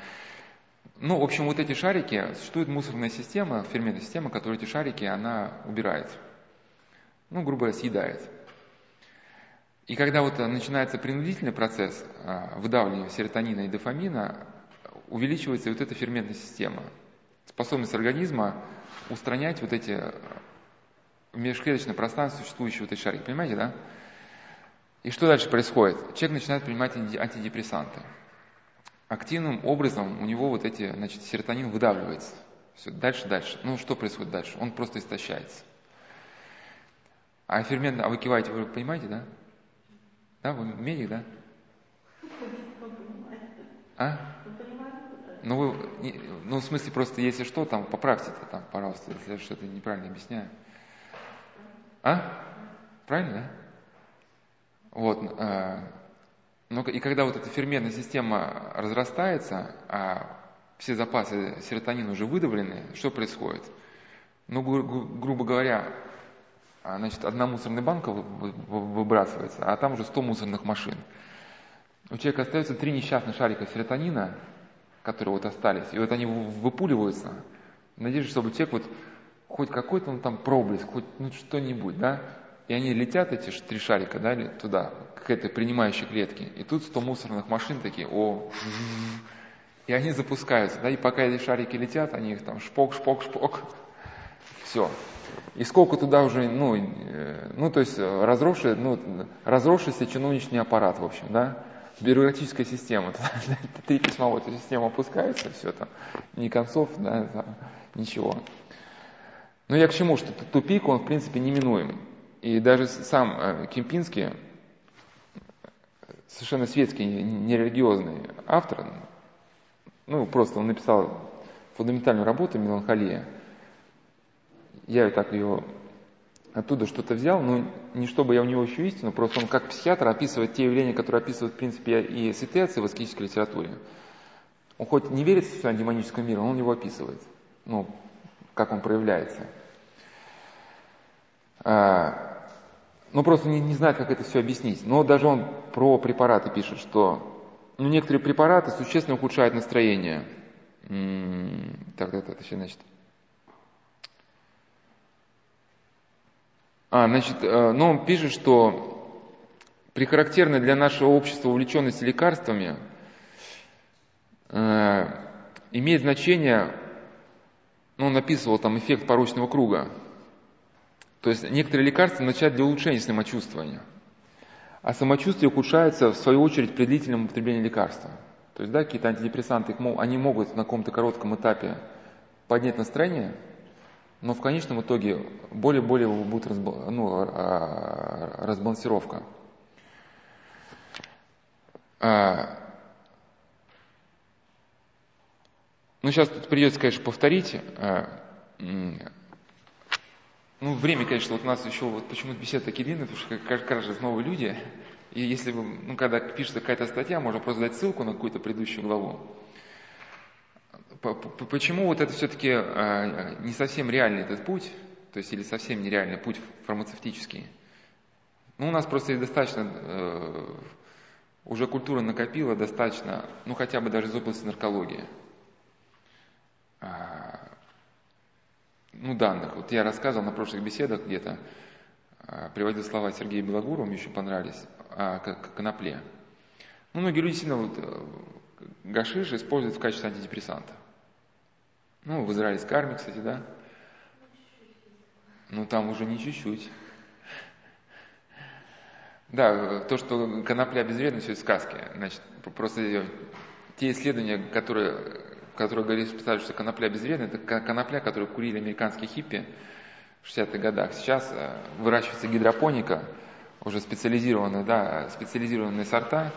Ну, в общем, вот эти шарики, существует мусорная система, ферментная система, которая эти шарики, она убирает. Ну, грубо говоря, съедает. И когда вот начинается принудительный процесс а, выдавливания серотонина и дофамина, увеличивается вот эта ферментная система, способность организма устранять вот эти в межклеточном пространстве существующие вот эти шарики. Понимаете, да? И что дальше происходит? Человек начинает принимать антидепрессанты. Активным образом у него вот эти, значит, серотонин выдавливается. Все, дальше, дальше. Ну, что происходит дальше? Он просто истощается. А фермент, а вы киваете, вы понимаете, да? Да, вы медик, да? А? Ну, вы, ну, в смысле, просто если что, там, поправьте это там, пожалуйста, если я что-то неправильно объясняю. А? Правильно, да? Вот. Э, ну, и когда вот эта ферментная система разрастается, а все запасы серотонина уже выдавлены, что происходит? Ну, гру- гру- грубо говоря, а, значит, одна мусорная банка выбрасывается, а там уже 100 мусорных машин. У человека остается три несчастных шарика серотонина, которые вот остались. И вот они выпуливаются. Надеюсь, чтобы человек вот хоть какой-то ну, там проблеск, хоть ну, что-нибудь, да, и они летят, эти три шарика, да, туда, к этой принимающей клетке, и тут 100 мусорных машин такие, о, и они запускаются, да, и пока эти шарики летят, они их там шпок, шпок, шпок, все. И сколько туда уже, ну, э, ну то есть разросший, ну, разросшийся чиновничный аппарат, в общем, да, бюрократическая система. [LAUGHS] Три письма в эту систему опускаются, все там, ни концов, да, ничего. Но я к чему, что тупик, он в принципе неминуем. И даже сам э, Кемпинский, совершенно светский, нерелигиозный автор, ну, просто он написал фундаментальную работу «Меланхолия». Я так ее оттуда что-то взял, но не чтобы я у него еще истину, просто он как психиатр описывает те явления, которые описывают, в принципе, и отцы в аскетической литературе. Он хоть не верит в демонического мира, он его описывает. Ну, как он проявляется. А, ну, просто не, не знает, как это все объяснить. Но даже он про препараты пишет, что ну, некоторые препараты существенно ухудшают настроение. Так, так, так, значит. А, значит, э, ну, он пишет, что при характерной для нашего общества увлеченности лекарствами э, имеет значение ну, он описывал там эффект порочного круга. То есть некоторые лекарства начать для улучшения самочувствия. А самочувствие ухудшается, в свою очередь, при длительном употреблении лекарства. То есть, да, какие-то антидепрессанты, они могут на каком-то коротком этапе поднять настроение, но в конечном итоге более-более будет разбал, ну, а, а, разбалансировка. А, Ну, сейчас тут придется, конечно, повторить. А, ну, время, конечно, вот у нас еще, вот почему-то беседы такие длинные, потому что каждый раз новые люди. И если, ну, когда пишется какая-то статья, можно просто дать ссылку на какую-то предыдущую главу. Почему вот это все-таки а, не совсем реальный этот путь, то есть или совсем нереальный путь фармацевтический? Ну, у нас просто достаточно, э, уже культура накопила достаточно, ну, хотя бы даже из области наркологии. А, ну, данных. Вот я рассказывал на прошлых беседах где-то, а, приводил слова Сергея Белогурова, мне еще понравились, о конопле. Ну, многие люди сильно вот, э, гашиш используют в качестве антидепрессанта. Ну, в Израиле с карми, кстати, да? Ну, там уже не чуть-чуть. Да, то, что конопля безвредна, все это сказки. Значит, просто те исследования, которые который говорит специально, что конопля безвредна, это конопля, которую курили американские хиппи в 60-х годах. Сейчас э, выращивается гидропоника, уже специализированные, да, специализированные сорта,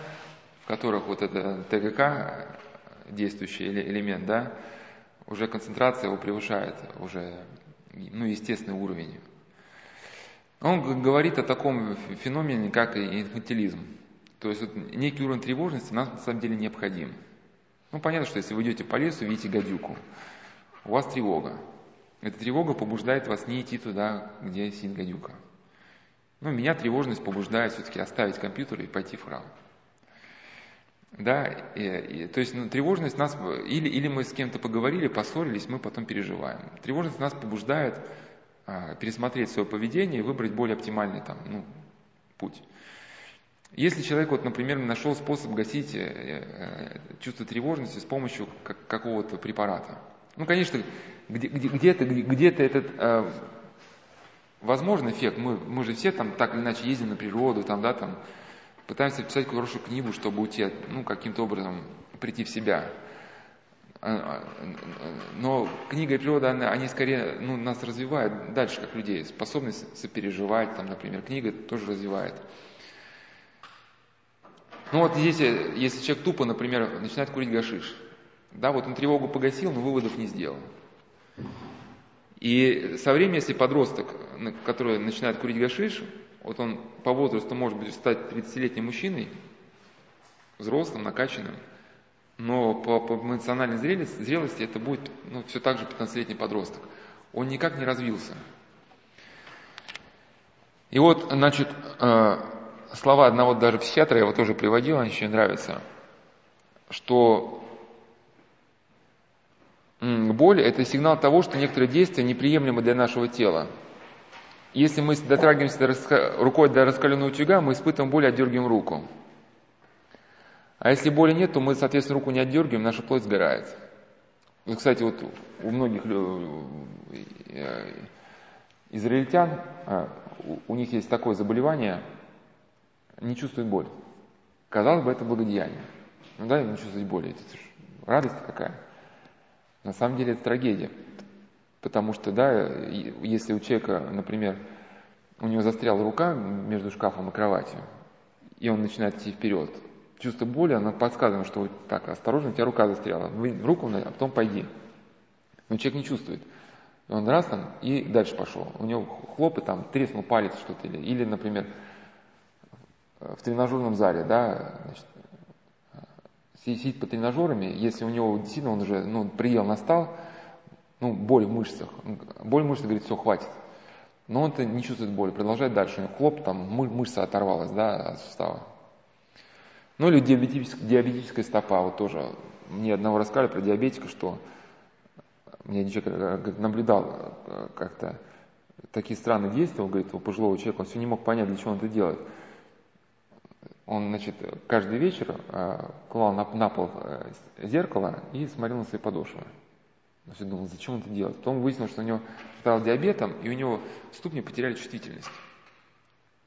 в которых вот это ТГК, действующий элемент, да, уже концентрация его превышает уже ну, естественный уровень. Он говорит о таком феномене, как инфантилизм. То есть вот, некий уровень тревожности нам на самом деле необходим. Ну, понятно, что если вы идете по лесу, видите гадюку, у вас тревога. Эта тревога побуждает вас не идти туда, где сидит гадюка. Ну, меня тревожность побуждает все-таки оставить компьютер и пойти в храм. Да, и, и, то есть ну, тревожность нас, или, или мы с кем-то поговорили, поссорились, мы потом переживаем. Тревожность нас побуждает а, пересмотреть свое поведение и выбрать более оптимальный там, ну, путь. Если человек, вот, например, нашел способ гасить э, э, чувство тревожности с помощью какого-то препарата, ну, конечно, где-то где этот э, возможный эффект, мы, мы же все там так или иначе ездим на природу, там, да, там, пытаемся писать хорошую книгу, чтобы уйти, ну, каким-то образом прийти в себя. А, но книга и природа, они скорее ну, нас развивают дальше, как людей. Способность сопереживать, там, например, книга тоже развивает. Ну вот здесь, если человек тупо, например, начинает курить гашиш, да, вот он тревогу погасил, но выводов не сделал. И со временем, если подросток, который начинает курить гашиш, вот он по возрасту может быть стать 30-летним мужчиной, взрослым, накачанным, но по, по эмоциональной зрелости, зрелости это будет ну, все так же 15-летний подросток. Он никак не развился. И вот, значит, э, слова одного даже психиатра, я его тоже приводил, они очень нравятся, что Боль – это сигнал того, что некоторые действия неприемлемы для нашего тела. Если мы дотрагиваемся до раска... рукой до раскаленного утюга, мы испытываем боль, отдергиваем руку. А если боли нет, то мы, соответственно, руку не отдергиваем, наша плоть сгорает. Вот, кстати, вот у многих э, израильтян, а, у них есть такое заболевание, не чувствуют боль. Казалось бы, это благодеяние. Ну да, не чувствовать боли, это радость какая. На самом деле это трагедия. Потому что, да, если у человека, например, у него застряла рука между шкафом и кроватью, и он начинает идти вперед, чувство боли, оно подсказывает, что вот так, осторожно, у тебя рука застряла, в руку, а потом пойди. Но человек не чувствует. Он раз там и дальше пошел. У него хлоп и там треснул палец что-то. Или, или, например, в тренажерном зале, да, значит, сидит по тренажерами, если у него действительно он уже ну, приел настал, ну, боль в мышцах, боль в мышцах, говорит, все, хватит. Но он-то не чувствует боли, продолжает дальше. У него хлоп, там мышца оторвалась, да, от сустава. Ну или диабетическая, диабетическая стопа, вот тоже. Мне одного рассказали про диабетика, что мне человек наблюдал э, как-то такие странные действия, он говорит, у пожилого человека, он все не мог понять, для чего он это делает. Он, значит, каждый вечер э, клал на, на пол э, зеркало и смотрел на свои подошвы. Он все думал, зачем он это делает. Потом выяснилось, что у него стал диабетом, и у него ступни потеряли чувствительность.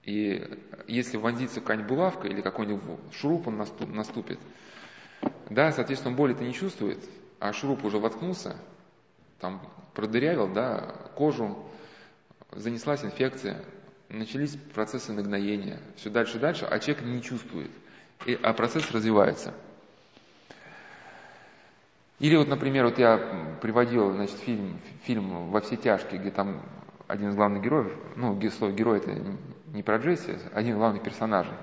И если вонзится какая-нибудь булавка или какой-нибудь шуруп он наступит, да, соответственно, боли это не чувствует, а шуруп уже воткнулся, там продырявил, да, кожу, занеслась инфекция, начались процессы нагноения, все дальше и дальше, а человек не чувствует, и, а процесс развивается. Или вот, например, вот я приводил, значит, фильм, фильм «Во все тяжкие», где там один из главных героев, ну, слово герой это не про Джесси, один из главных персонажей,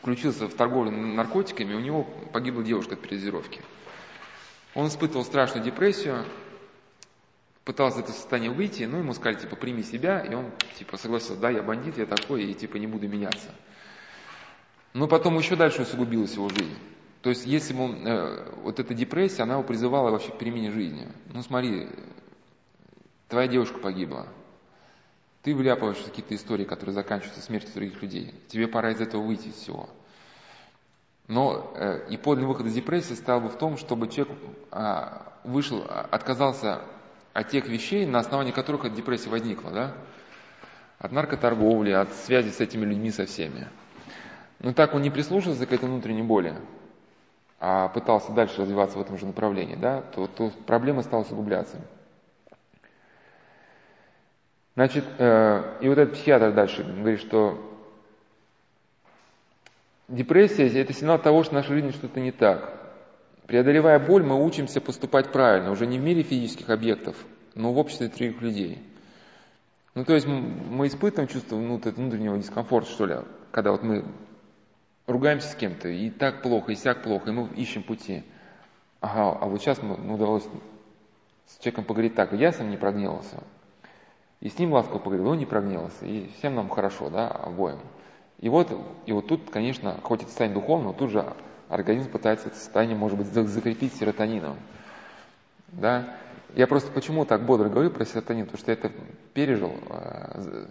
включился в торговлю наркотиками, у него погибла девушка от передозировки. Он испытывал страшную депрессию, пытался из этого состояния выйти, но ему сказали, типа, прими себя, и он, типа, согласился, да, я бандит, я такой, и, типа, не буду меняться. Но потом еще дальше усугубилась его жизнь. То есть, если бы он, э, вот эта депрессия, она его призывала вообще к перемене жизни. Ну, смотри, твоя девушка погибла, ты вляпываешься в какие-то истории, которые заканчиваются смертью других людей. Тебе пора из этого выйти из всего. Но э, и подлинный выход из депрессии стал бы в том, чтобы человек э, вышел, отказался от тех вещей, на основании которых депрессия возникла, да? От наркоторговли, от связи с этими людьми со всеми. Но так он не прислушался к этой внутренней боли, а пытался дальше развиваться в этом же направлении, да, то, то проблема стала усугубляться. Значит, э, и вот этот психиатр дальше говорит, что депрессия – это сигнал того, что в нашей жизни что-то не так. Преодолевая боль, мы учимся поступать правильно, уже не в мире физических объектов, но в обществе других людей. Ну, то есть мы испытываем чувство ну, внутреннего дискомфорта, что ли, когда вот мы ругаемся с кем-то, и так плохо, и сяк плохо, и мы ищем пути. Ага, а вот сейчас мы удалось с человеком поговорить так, я сам не прогневался, и с ним ласково поговорил, он не прогневался, и всем нам хорошо, да, обоим. И вот, и вот тут, конечно, хоть это состояние духовное, но тут же организм пытается это состояние, может быть, закрепить серотонином. Да? Я просто почему так бодро говорю про серотонин, потому что я это пережил, э,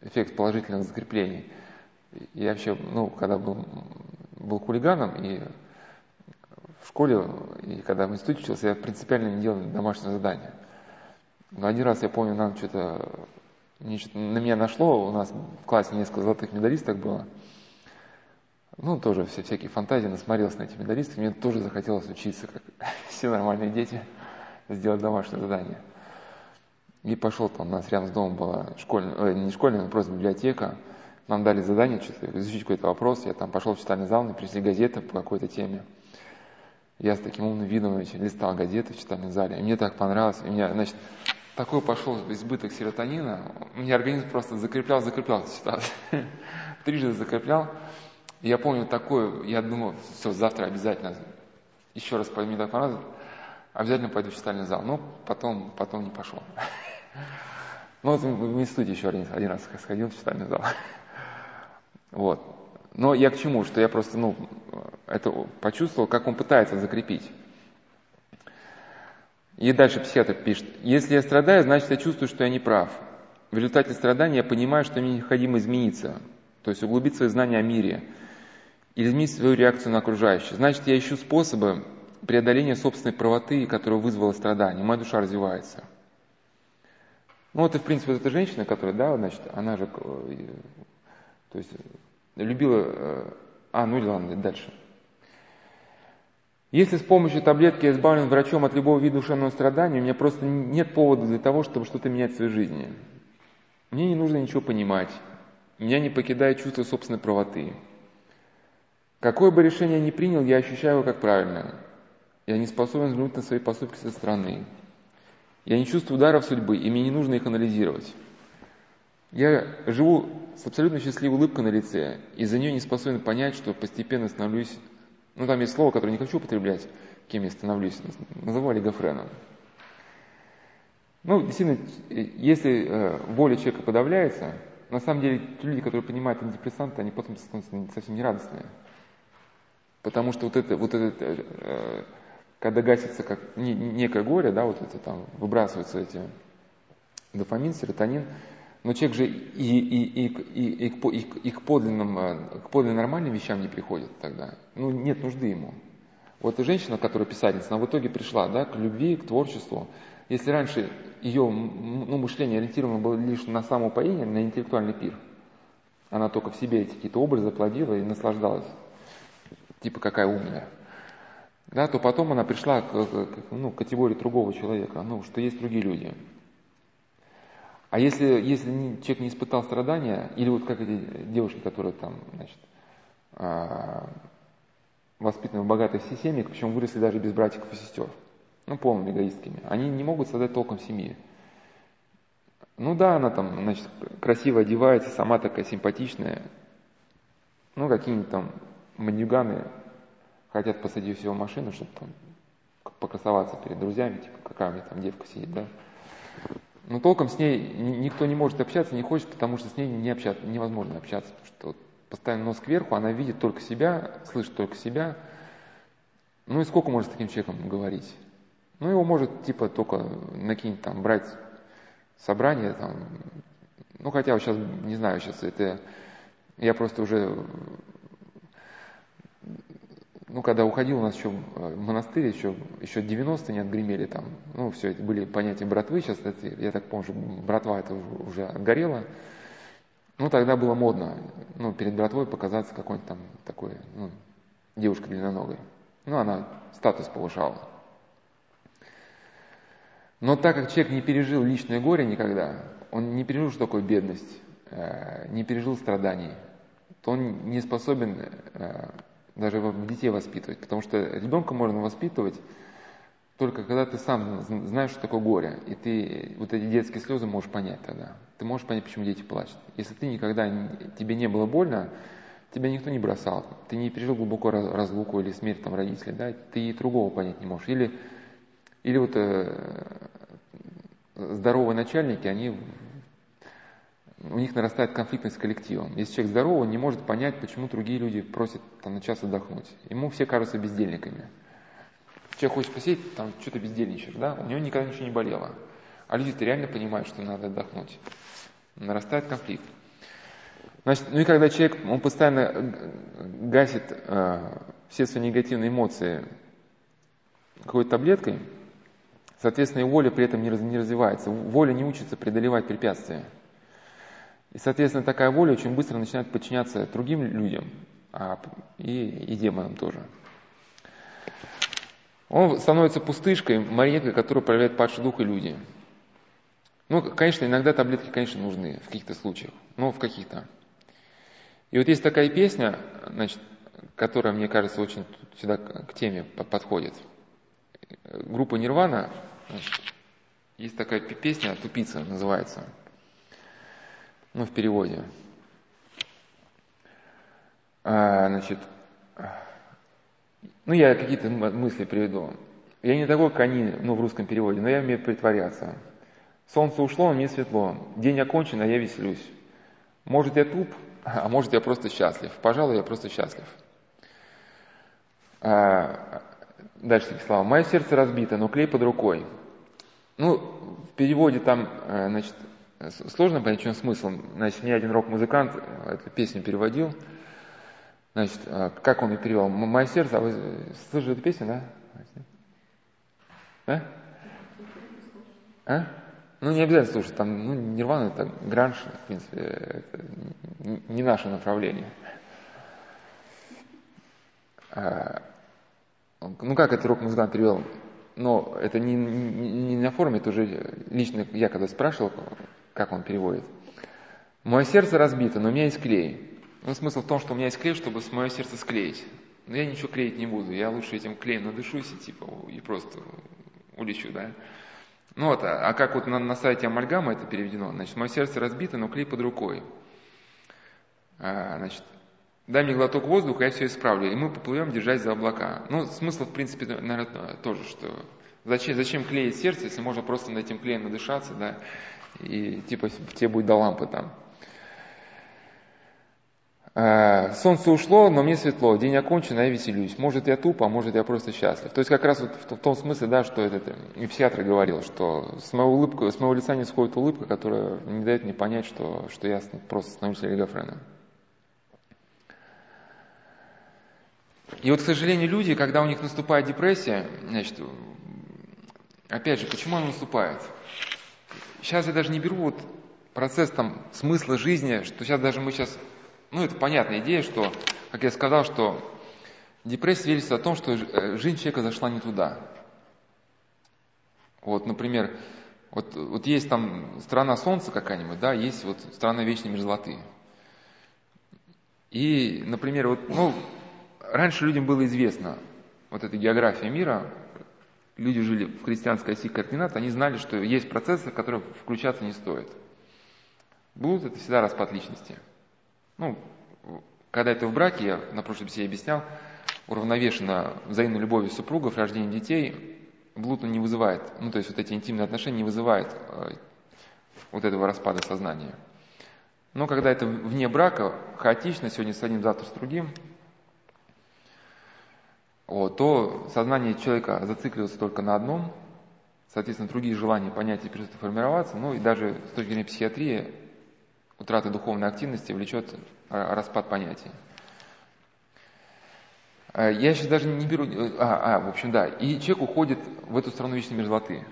эффект положительных закреплений. Я вообще, ну, когда был, был хулиганом и в школе, и когда в институте учился, я принципиально не делал домашнее задание. Но один раз я помню, нам что-то на меня нашло, у нас в классе несколько золотых медалисток было. Ну, тоже все всякие фантазии, насмотрелся на эти медалисты. Мне тоже захотелось учиться, как [LAUGHS] все нормальные дети, сделать домашнее задание. И пошел там, у нас рядом с домом была школьная, э, не школьная, но просто библиотека. Нам дали задание что-то, изучить какой-то вопрос. Я там пошел в читальный зал, мне принесли газеты по какой-то теме. Я с таким умным видом листал газеты в читальном зале. И мне так понравилось. И меня, значит, такой пошел избыток серотонина, у меня организм просто закреплял, закреплял. [LAUGHS] Трижды закреплял. Я помню такое, я думал, все, завтра обязательно, еще раз мне так понравилось, обязательно пойду в читальный зал. Но потом, потом не пошел. [LAUGHS] Ну, вот в институте еще один, один раз сходил в читальный зал. [LAUGHS] Вот. Но я к чему? Что я просто, ну, это почувствовал, как он пытается закрепить. И дальше психиатр пишет, если я страдаю, значит я чувствую, что я не прав. В результате страдания я понимаю, что мне необходимо измениться, то есть углубить свои знания о мире, или изменить свою реакцию на окружающих. Значит, я ищу способы преодоления собственной правоты, которая вызвала страдание. Моя душа развивается. Ну вот и в принципе вот эта женщина, которая, да, значит, она же, э, то есть любила, э, а, ну ладно, дальше. Если с помощью таблетки я избавлен врачом от любого вида душевного страдания, у меня просто нет повода для того, чтобы что-то менять в своей жизни. Мне не нужно ничего понимать. Меня не покидает чувство собственной правоты. Какое бы решение я ни принял, я ощущаю его как правильное. Я не способен взглянуть на свои поступки со стороны. Я не чувствую ударов судьбы, и мне не нужно их анализировать. Я живу с абсолютно счастливой улыбкой на лице, и за нее не способен понять, что постепенно становлюсь... Ну, там есть слово, которое не хочу употреблять, кем я становлюсь. Назову олигофреном. Ну, действительно, если э, воля человека подавляется, на самом деле люди, которые принимают антидепрессанты, они потом становятся совсем нерадостные. Потому что вот это, вот это э, когда гасится как некое горе, да, вот это там выбрасываются эти дофамин, серотонин, но человек же и, и, и, и, и, к, и, и к, подлинным, э, к подлинным нормальным вещам не приходит тогда. Ну, нет нужды ему. Вот и женщина, которая писательница, она в итоге пришла да, к любви, к творчеству. Если раньше ее ну, мышление ориентировано было лишь на самоупоение, на интеллектуальный пир, она только в себе эти какие-то образы плодила и наслаждалась. Типа какая умная да, то потом она пришла к, к, ну, к категории другого человека, ну, что есть другие люди. А если, если человек не испытал страдания, или вот как эти девушки, которые там, значит, а, воспитаны в богатой семье, причем выросли даже без братиков и сестер, ну, полными эгоистками, они не могут создать толком семьи. Ну да, она там, значит, красиво одевается, сама такая симпатичная, ну, какие-нибудь там мандюганы хотят посадить всего в машину, чтобы там покрасоваться перед друзьями, типа, какая у меня там девка сидит, да. Но толком с ней никто не может общаться, не хочет, потому что с ней не общаться, невозможно общаться, потому что вот постоянно нос кверху, она видит только себя, слышит только себя. Ну и сколько может с таким человеком говорить? Ну его может типа только на какие-нибудь там брать собрания, там, ну хотя вот сейчас, не знаю, сейчас это, я просто уже ну, когда уходил у нас еще в монастырь, еще, еще 90-е не отгремели там, ну, все это были понятия братвы, сейчас, это, я так помню, что братва это уже отгорела, ну, тогда было модно, ну, перед братвой показаться какой-нибудь там такой, ну, девушка длинноногой. Ну, она статус повышала. Но так как человек не пережил личное горе никогда, он не пережил, что такое бедность, э, не пережил страданий, то он не способен э, даже детей воспитывать, потому что ребенка можно воспитывать только когда ты сам знаешь, что такое горе, и ты вот эти детские слезы можешь понять тогда. Ты можешь понять, почему дети плачут. Если ты никогда, тебе не было больно, тебя никто не бросал, ты не пережил глубоко разлуку или смерть там родителей, да, ты другого понять не можешь. Или, или вот э, здоровые начальники, они у них нарастает конфликтность с коллективом. Если человек здоровый, он не может понять, почему другие люди просят там, на час отдохнуть. Ему все кажутся бездельниками. Человек хочет посидеть, там что-то бездельничаешь, да? У него никогда ничего не болело. А люди-то реально понимают, что надо отдохнуть. Нарастает конфликт. Значит, ну и когда человек, он постоянно гасит э, все свои негативные эмоции какой-то таблеткой, соответственно, и воля при этом не, раз, не развивается. Воля не учится преодолевать препятствия. И, соответственно, такая воля очень быстро начинает подчиняться другим людям а, и, и демонам тоже. Он становится пустышкой, марионеткой, которую проявляет падший дух и люди. Ну, конечно, иногда таблетки, конечно, нужны в каких-то случаях, но в каких-то. И вот есть такая песня, значит, которая, мне кажется, очень сюда к теме подходит. Группа Нирвана, значит, есть такая песня «Тупица» называется – ну, в переводе. А, значит, ну, я какие-то мысли приведу. Я не такой, как они, ну, в русском переводе, но я умею притворяться. Солнце ушло, а мне светло. День окончен, а я веселюсь. Может, я туп, а может, я просто счастлив. Пожалуй, я просто счастлив. А, дальше такие слова. Мое сердце разбито, но клей под рукой. Ну, в переводе там, э, значит, сложно понять, в чем смысл. Значит, мне один рок-музыкант э, эту песню переводил. Значит, э, как он ее перевел? «Мое сердце», а вы слышали эту песню, да? А? А? Ну, не обязательно слушать, там, ну, Нирвана это гранж, в принципе, это не наше направление. А, ну, как этот рок-музыкант перевел? Но это не, не, не на форуме, это уже лично я когда спрашивал, как он переводит. Мое сердце разбито, но у меня есть клей. Ну, смысл в том, что у меня есть клей, чтобы мое сердце склеить. Но я ничего клеить не буду. Я лучше этим клеем надышусь и типа и просто улечу, да. Ну вот, а, а как вот на, на сайте Амальгама это переведено? Значит, мое сердце разбито, но клей под рукой. А, значит, дай мне глоток воздуха, я все исправлю. И мы поплывем, держась за облака. Ну, смысл, в принципе, наверное, тоже, что зачем, зачем клеить сердце, если можно просто над этим клеем надышаться, да, и типа тебе будет до лампы там. Э, солнце ушло, но мне светло, день окончен, а я веселюсь. Может, я туп, а может, я просто счастлив. То есть, как раз вот в том смысле, да, что этот и психиатр говорил, что с моего, улыбка, с моего лица не сходит улыбка, которая не дает мне понять, что, что я просто становлюсь олигофреном. И вот, к сожалению, люди, когда у них наступает депрессия, значит, опять же, почему она наступает? Сейчас я даже не беру вот процесс там смысла жизни, что сейчас даже мы сейчас ну, это понятная идея, что, как я сказал, что депрессия свидетельствует о том, что э, жизнь человека зашла не туда. Вот, например, вот, вот есть там страна Солнца какая-нибудь, да, есть вот страна вечной мерзлоты. И, например, вот, ну, раньше людям было известно, вот эта география мира, люди жили в христианской оси координат, они знали, что есть процессы, в которые включаться не стоит. Будут это всегда распад личности – ну, когда это в браке, я на прошлой беседе объяснял, уравновешенно взаимной любовью супругов, рождением детей, блуд он не вызывает, ну, то есть вот эти интимные отношения не вызывают э, вот этого распада сознания. Но когда это вне брака, хаотично, сегодня с одним, завтра с другим, вот, то сознание человека зацикливается только на одном, соответственно, другие желания, понятия перестают формироваться, ну и даже с точки зрения психиатрии утрата духовной активности влечет э, распад понятий. Э, я сейчас даже не беру... Э, а, а, в общем, да. И человек уходит в эту страну вечной мерзлоты.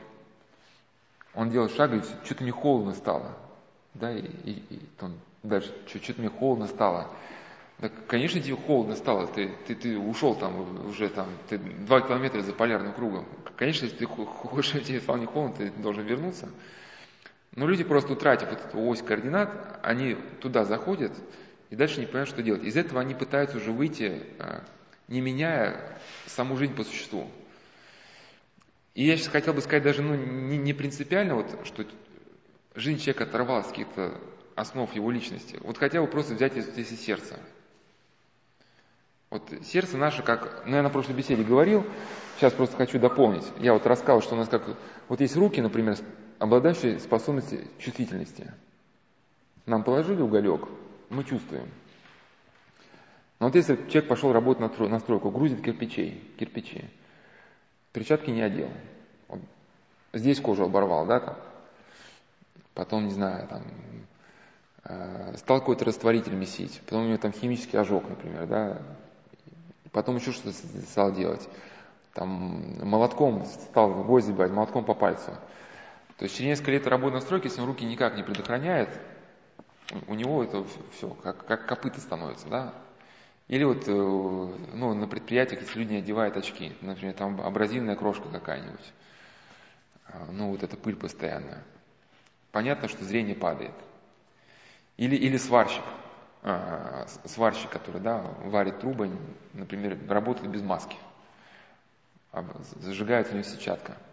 Он делает шаг, и что-то мне холодно стало. Да, и, и, и там дальше, что-то мне холодно стало. Да, конечно, тебе холодно стало. Ты, ты, ты ушел там уже там, ты два километра за полярным кругом. Конечно, если ты хочешь, [LAUGHS] тебе стало не холодно, ты должен вернуться. Но люди просто утратив вот эту ось координат, они туда заходят и дальше не понимают, что делать. Из этого они пытаются уже выйти, а, не меняя саму жизнь по существу. И я сейчас хотел бы сказать даже ну, не, не принципиально, вот, что жизнь человека оторвалась от каких-то основ его личности. Вот хотя бы просто взять здесь из сердца. Вот сердце наше, как, ну я на прошлой беседе говорил, сейчас просто хочу дополнить. Я вот рассказал, что у нас как, вот есть руки, например, обладающие способностью чувствительности. Нам положили уголек, мы чувствуем. Но вот если человек пошел работать на стройку, грузит кирпичей, кирпичи, перчатки не одел, вот здесь кожу оборвал, да, там, потом, не знаю, там, э, стал какой-то растворитель месить, потом у него там химический ожог, например, да, потом еще что-то стал делать, там, молотком стал гвозди брать, молотком по пальцу – то есть через несколько лет работы на стройке, если он руки никак не предохраняет, у него это все как, как копыта становится, да. Или вот э, ну, на предприятиях, если люди не одевают очки, например, там абразивная крошка какая-нибудь, а, ну вот эта пыль постоянная. Понятно, что зрение падает. Или, или сварщик, а, сварщик, который да, варит трубы, например, работает без маски, зажигается у него сетчатка –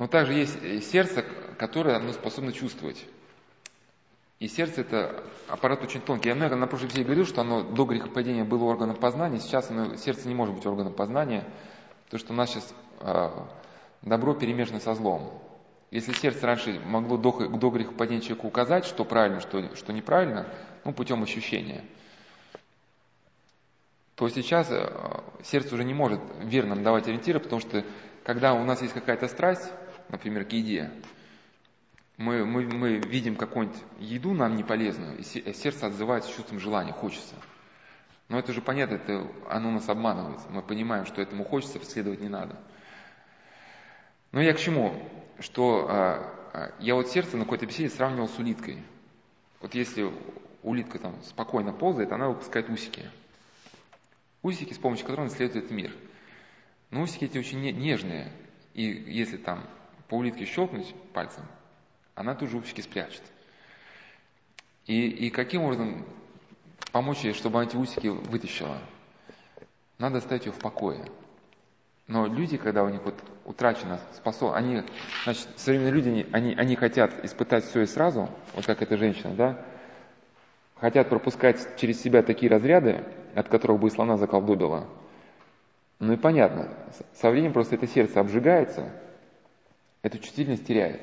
но также есть э, сердце, которое оно способно чувствовать. И сердце это аппарат очень тонкий. Я много на прошлой беседе говорил, что оно до грехопадения было органом познания, сейчас оно, сердце не может быть органом познания, потому что у нас сейчас э, добро перемешано со злом. Если сердце раньше могло до, до грехопадения человеку указать, что правильно, что, что неправильно, ну, путем ощущения, то сейчас э, сердце уже не может верно давать ориентиры, потому что когда у нас есть какая-то страсть, например, к еде. Мы, мы, мы видим какую-нибудь еду нам не полезную, и сердце отзывается чувством желания, хочется. Но это же понятно, это, оно нас обманывает. Мы понимаем, что этому хочется, следовать не надо. Но я к чему? Что а, а, я вот сердце на какой-то беседе сравнивал с улиткой. Вот если улитка там спокойно ползает, она выпускает усики. Усики, с помощью которых он исследует мир. Но усики эти очень нежные. И если там по улитке щелкнуть пальцем, она тут же усики спрячет. И, и каким образом помочь ей, чтобы она эти усики вытащила? Надо оставить ее в покое. Но люди, когда у них вот утрачена способность, они, значит, современные люди, они, они хотят испытать все и сразу, вот как эта женщина, да, хотят пропускать через себя такие разряды, от которых бы и слона заколдобила. Ну и понятно, со временем просто это сердце обжигается, эту чувствительность теряет.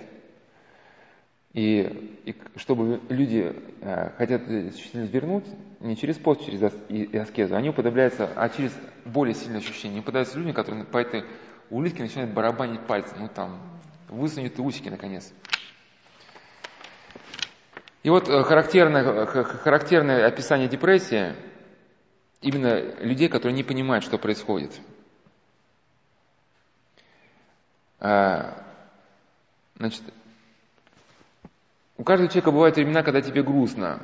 И, и чтобы люди э, хотят чувствительность вернуть, не через пост, через аскезу, они уподобляются, а через более сильное ощущение. Уподобляются люди, которые по этой улитке начинают барабанить пальцы, ну там, высунут и усики наконец. И вот э, характерное, характерное описание депрессии именно людей, которые не понимают, что происходит. А, значит, у каждого человека бывают времена, когда тебе грустно.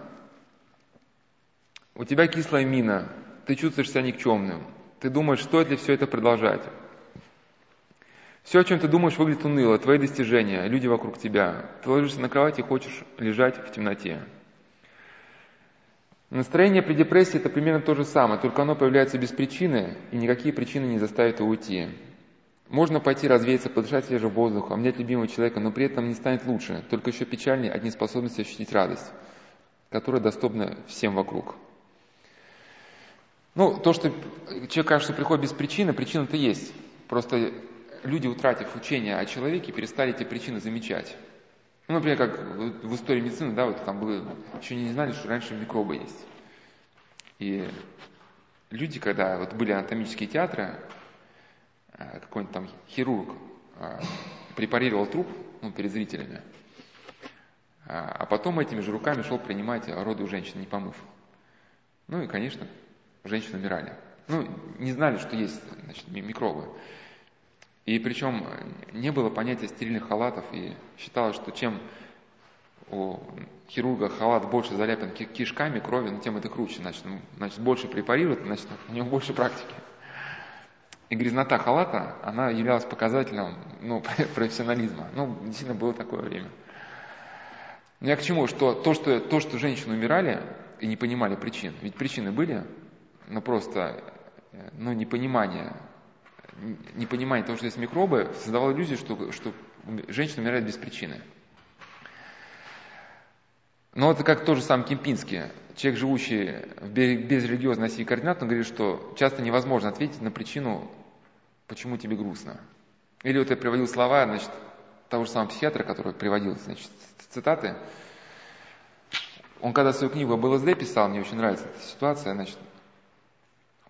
У тебя кислая мина, ты чувствуешь себя никчемным. Ты думаешь, стоит ли все это продолжать. Все, о чем ты думаешь, выглядит уныло, твои достижения, люди вокруг тебя. Ты ложишься на кровать и хочешь лежать в темноте. Настроение при депрессии это примерно то же самое, только оно появляется без причины, и никакие причины не заставят его уйти. Можно пойти развеяться, подышать свежим воздухом, обнять любимого человека, но при этом не станет лучше, только еще печальнее от неспособности ощутить радость, которая доступна всем вокруг. Ну, то, что человек кажется, приходит без причины, причина-то есть. Просто люди, утратив учение о человеке, перестали эти причины замечать. Ну, например, как в истории медицины, да, вот там было, еще не знали, что раньше микробы есть. И люди, когда вот были анатомические театры, э, какой-нибудь там хирург э, препарировал труп ну, перед зрителями, а, а потом этими же руками шел принимать роды у женщин, не помыв. Ну и, конечно, женщины умирали. Ну, не знали, что есть значит, микробы. И причем не было понятия стерильных халатов, и считалось, что чем у хирурга халат больше заляпан кишками, кровью, ну, тем это круче, значит, ну, значит больше препарирует, значит, у него больше практики. И грязнота халата, она являлась показателем ну, [LAUGHS] профессионализма. Ну, действительно, было такое время. Но я к чему? Что то, что, то, что женщины умирали и не понимали причин, ведь причины были, но просто э, ну, непонимание непонимание того, что есть микробы, создавало иллюзию, что, что женщина умирает без причины. Но это как тоже сам Кемпинский. Человек, живущий в безрелигиозной России координат, он говорит, что часто невозможно ответить на причину, почему тебе грустно. Или вот я приводил слова, значит, того же самого психиатра, который приводил, значит, цитаты. Он когда свою книгу об ЛСД писал, мне очень нравится эта ситуация, значит,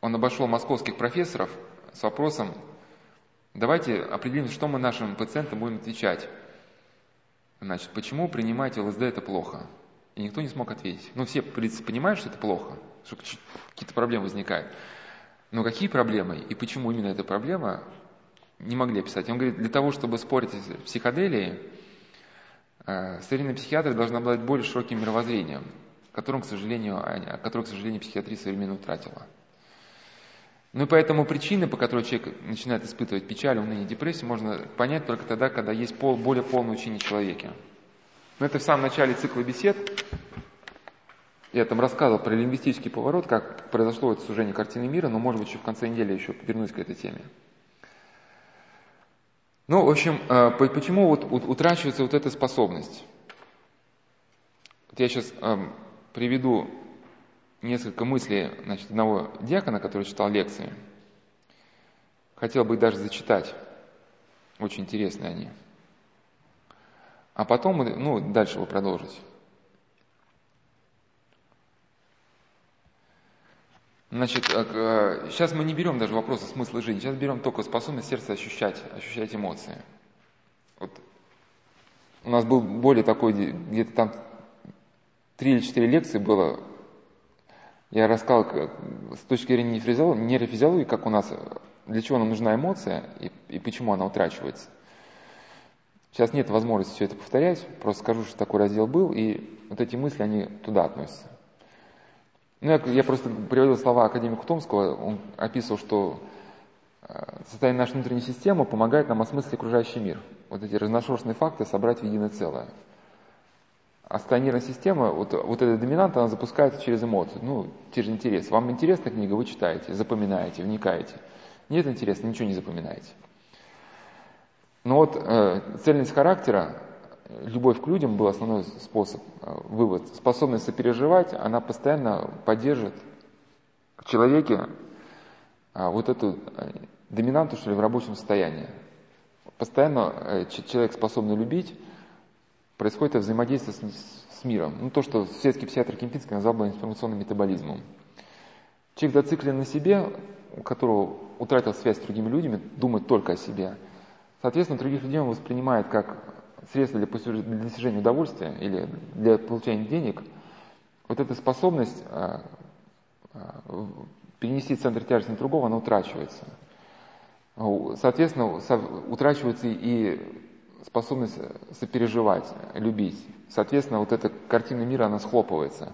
он обошел московских профессоров, с вопросом, давайте определим, что мы нашим пациентам будем отвечать. Значит, почему принимать ЛСД это плохо? И никто не смог ответить. Ну, все, в принципе, понимают, что это плохо, что какие-то проблемы возникают. Но какие проблемы и почему именно эта проблема, не могли описать. Он говорит, для того, чтобы спорить с психоделией, э, современные психиатры должны обладать более широким мировоззрением, которым, к сожалению, которое, к сожалению, психиатрия современно утратила. Ну и поэтому причины, по которой человек начинает испытывать печаль, уныние, депрессию, можно понять только тогда, когда есть пол, более полное учение человеке. Но это в самом начале цикла бесед. Я там рассказывал про лингвистический поворот, как произошло это сужение картины мира, но, может быть, еще в конце недели еще вернусь к этой теме. Ну, в общем, э, почему вот утрачивается вот эта способность? Вот я сейчас эм, приведу несколько мыслей значит, одного диакона, который читал лекции. Хотел бы их даже зачитать. Очень интересные они. А потом, ну, дальше его продолжить. Значит, сейчас э, мы не берем даже вопросы смысла жизни, сейчас берем только способность сердца ощущать, ощущать эмоции. Вот у нас был более такой, где-то там три или четыре лекции было, я рассказал с точки зрения нейрофизиологии, как у нас, для чего нам нужна эмоция и, и почему она утрачивается. Сейчас нет возможности все это повторять, просто скажу, что такой раздел был, и вот эти мысли, они туда относятся. Ну, я, я просто приводил слова академика Томского, он описывал, что э, состояние нашей внутренней системы помогает нам осмыслить окружающий мир. Вот эти разношерстные факты собрать в единое целое. А состояние система, вот, вот эта доминанта, она запускается через эмоции, ну, через интерес. Вам интересна книга, вы читаете, запоминаете, вникаете. Нет интереса, ничего не запоминаете. Но вот э, цельность характера, любовь к людям был основной способ, э, вывод. Способность сопереживать, она постоянно поддержит в человеке э, вот эту э, доминанту, что ли, в рабочем состоянии. Постоянно э, человек способный любить, происходит взаимодействие с, с миром. Ну, то, что светский психиатр Кемпинский назвал бы информационным метаболизмом. Человек зациклен на себе, у которого утратил связь с другими людьми, думает только о себе – Соответственно, других людей он воспринимает как средство для, достижения удовольствия или для получения денег. Вот эта способность а, а, перенести центр тяжести на другого, она утрачивается. Соответственно, утрачивается и способность сопереживать, любить. Соответственно, вот эта картина мира, она схлопывается.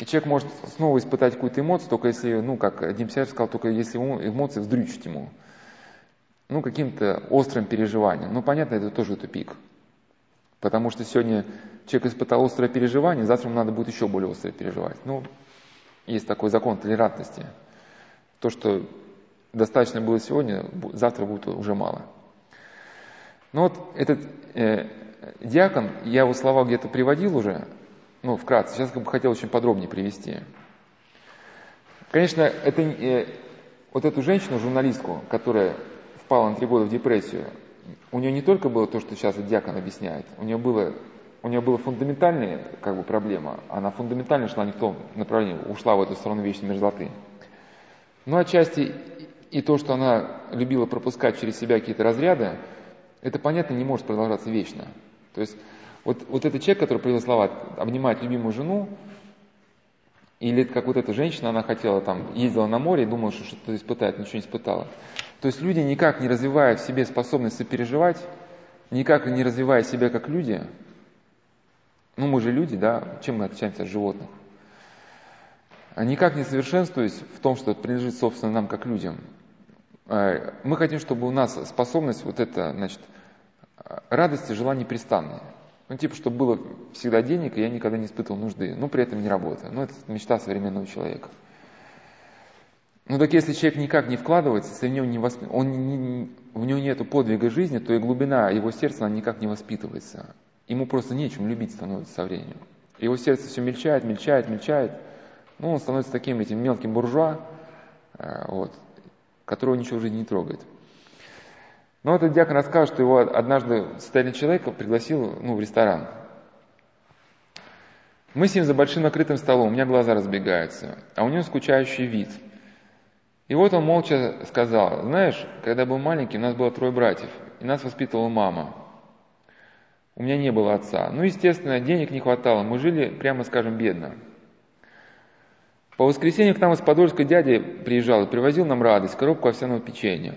И человек может снова испытать какую-то эмоцию, только если, ну, как Дим Сяр сказал, только если эмоции вздрючить ему ну, каким-то острым переживанием. Ну, понятно, это тоже тупик. Потому что сегодня человек испытал острое переживание, завтра ему надо будет еще более острое переживать. Ну, есть такой закон толерантности. То, что достаточно было сегодня, завтра будет уже мало. Ну вот этот э, диакон, я его слова где-то приводил уже, ну, вкратце, сейчас как бы хотел очень подробнее привести. Конечно, это, э, вот эту женщину, журналистку, которая впала на три года в депрессию, у нее не только было то, что сейчас диакон объясняет, у нее было у нее была фундаментальная как бы, проблема, она фундаментально шла не в том направлении, ушла в эту сторону вечной мерзлоты. Но отчасти и то, что она любила пропускать через себя какие-то разряды, это, понятно, не может продолжаться вечно. То есть вот, вот этот человек, который привел слова, обнимает любимую жену, или как вот эта женщина, она хотела там, ездила на море и думала, что что-то испытает, ничего не испытала. То есть люди никак не развивая в себе способность сопереживать, никак не развивая себя как люди, ну мы же люди, да, чем мы отличаемся от животных, а никак не совершенствуясь в том, что принадлежит, собственно, нам как людям. А, мы хотим, чтобы у нас способность вот это, значит, радости жила непрестанная. Ну, типа, чтобы было всегда денег, и я никогда не испытывал нужды, но при этом не работая. Ну, это мечта современного человека. Ну так если человек никак не вкладывается, если в него, не восп... он не, в него нет подвига жизни, то и глубина его сердца она никак не воспитывается. Ему просто нечем любить становится со временем. Его сердце все мельчает, мельчает, мельчает. Ну, он становится таким этим мелким буржуа, э, вот, которого ничего в жизни не трогает. Но этот диакон рассказывает, что его однажды состоятельный человек пригласил ну, в ресторан. Мы сидим за большим накрытым столом, у меня глаза разбегаются, а у него скучающий вид – и вот он молча сказал, знаешь, когда был маленький, у нас было трое братьев, и нас воспитывала мама. У меня не было отца. Ну, естественно, денег не хватало, мы жили, прямо скажем, бедно. По воскресенью к нам из Подольска дядя приезжал и привозил нам радость, коробку овсяного печенья.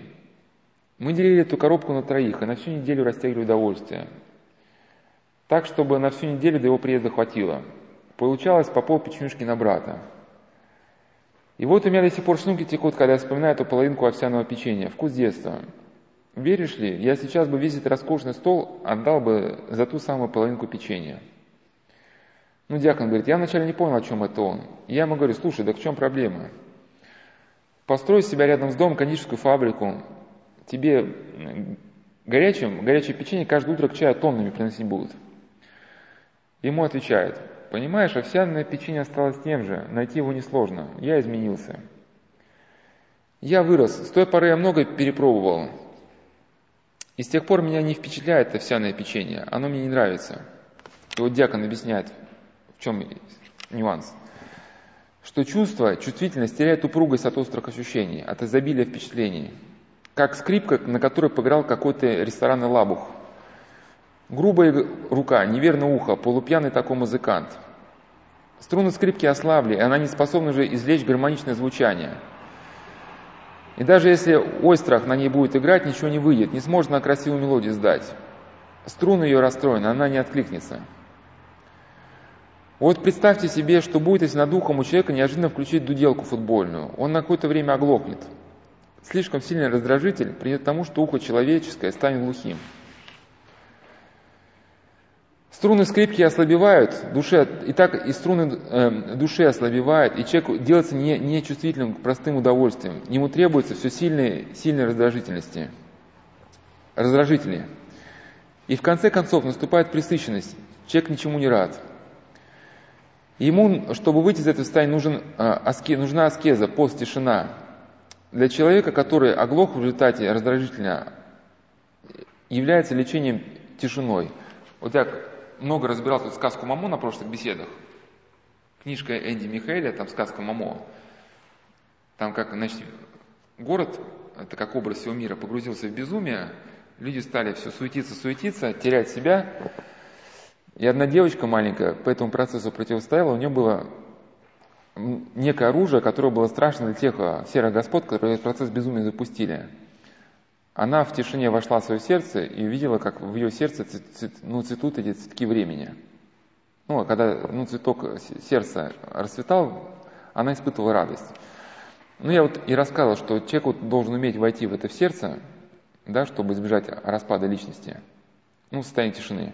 Мы делили эту коробку на троих, и на всю неделю растягивали удовольствие. Так, чтобы на всю неделю до его приезда хватило. Получалось по пол печенюшки на брата. И вот у меня до сих пор шлюнки текут, когда я вспоминаю эту половинку овсяного печенья. Вкус детства. Веришь ли, я сейчас бы весь этот роскошный стол отдал бы за ту самую половинку печенья. Ну, диакон говорит, я вначале не понял, о чем это он. И я ему говорю, слушай, да в чем проблема? Построй себя рядом с домом кондитерскую фабрику, тебе горячим, горячее печенье каждое утро к чаю тоннами приносить будут. Ему отвечает, Понимаешь, овсяное печенье осталось тем же, найти его несложно. Я изменился. Я вырос, с той поры я много перепробовал. И с тех пор меня не впечатляет овсяное печенье, оно мне не нравится. И вот диакон объясняет, в чем нюанс. Что чувство, чувствительность теряет упругость от острых ощущений, от изобилия впечатлений. Как скрипка, на которой поиграл какой-то ресторанный лабух. Грубая рука, неверно ухо, полупьяный такой музыкант. Струны скрипки ослабли, и она не способна уже извлечь гармоничное звучание. И даже если Ойстрах на ней будет играть, ничего не выйдет, не сможет на красивую мелодию сдать. Струны ее расстроены, она не откликнется. Вот представьте себе, что будет, если над ухом у человека неожиданно включить дуделку футбольную. Он на какое-то время оглохнет. Слишком сильный раздражитель придет к тому, что ухо человеческое станет глухим. Струны скрипки ослабевают, душе, и так и струны э, души ослабевают, и человек делается не, нечувствительным к простым удовольствиям. Ему требуется все сильные, сильные раздражительности, раздражители. И в конце концов наступает пресыщенность. Человек ничему не рад. Ему, чтобы выйти из этого состояния, нужен, э, аске, нужна аскеза, пост, тишина. Для человека, который оглох в результате раздражителя, является лечением тишиной. Вот я много разбирал тут сказку Мамо на прошлых беседах. Книжка Энди Михаэля, там сказка Мамо. Там как, значит, город, это как образ всего мира, погрузился в безумие, люди стали все суетиться, суетиться, терять себя. И одна девочка маленькая по этому процессу противостояла, у нее было некое оружие, которое было страшно для тех а, серых господ, которые этот процесс безумия запустили. Она в тишине вошла в свое сердце и увидела, как в ее сердце цвет, ну, цветут эти цветки времени. Ну, а когда ну, цветок сердца расцветал, она испытывала радость. Ну, я вот и рассказывал, что человек вот должен уметь войти в это в сердце, да, чтобы избежать распада личности, ну, в состоянии тишины.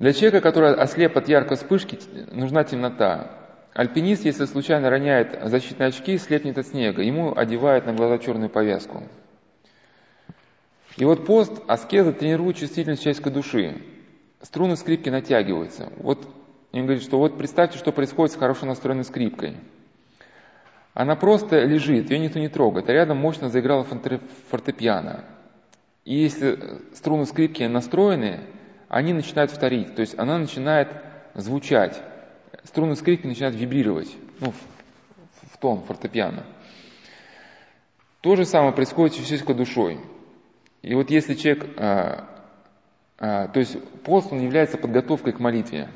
Для человека, который ослеп от яркой вспышки, нужна темнота. Альпинист, если случайно роняет защитные очки, слепнет от снега. Ему одевают на глаза черную повязку. И вот пост, аскеза тренирует чувствительность человеческой души. Струны скрипки натягиваются. Вот он говорит, что вот представьте, что происходит с хорошо настроенной скрипкой. Она просто лежит, ее никто не трогает, а рядом мощно заиграла фортепиано. И если струны скрипки настроены, они начинают вторить, то есть она начинает звучать струны скрипки начинают вибрировать, ну, в, в тон фортепиано. То же самое происходит с физической душой. И вот если человек, а, а, то есть пост, он является подготовкой к молитве,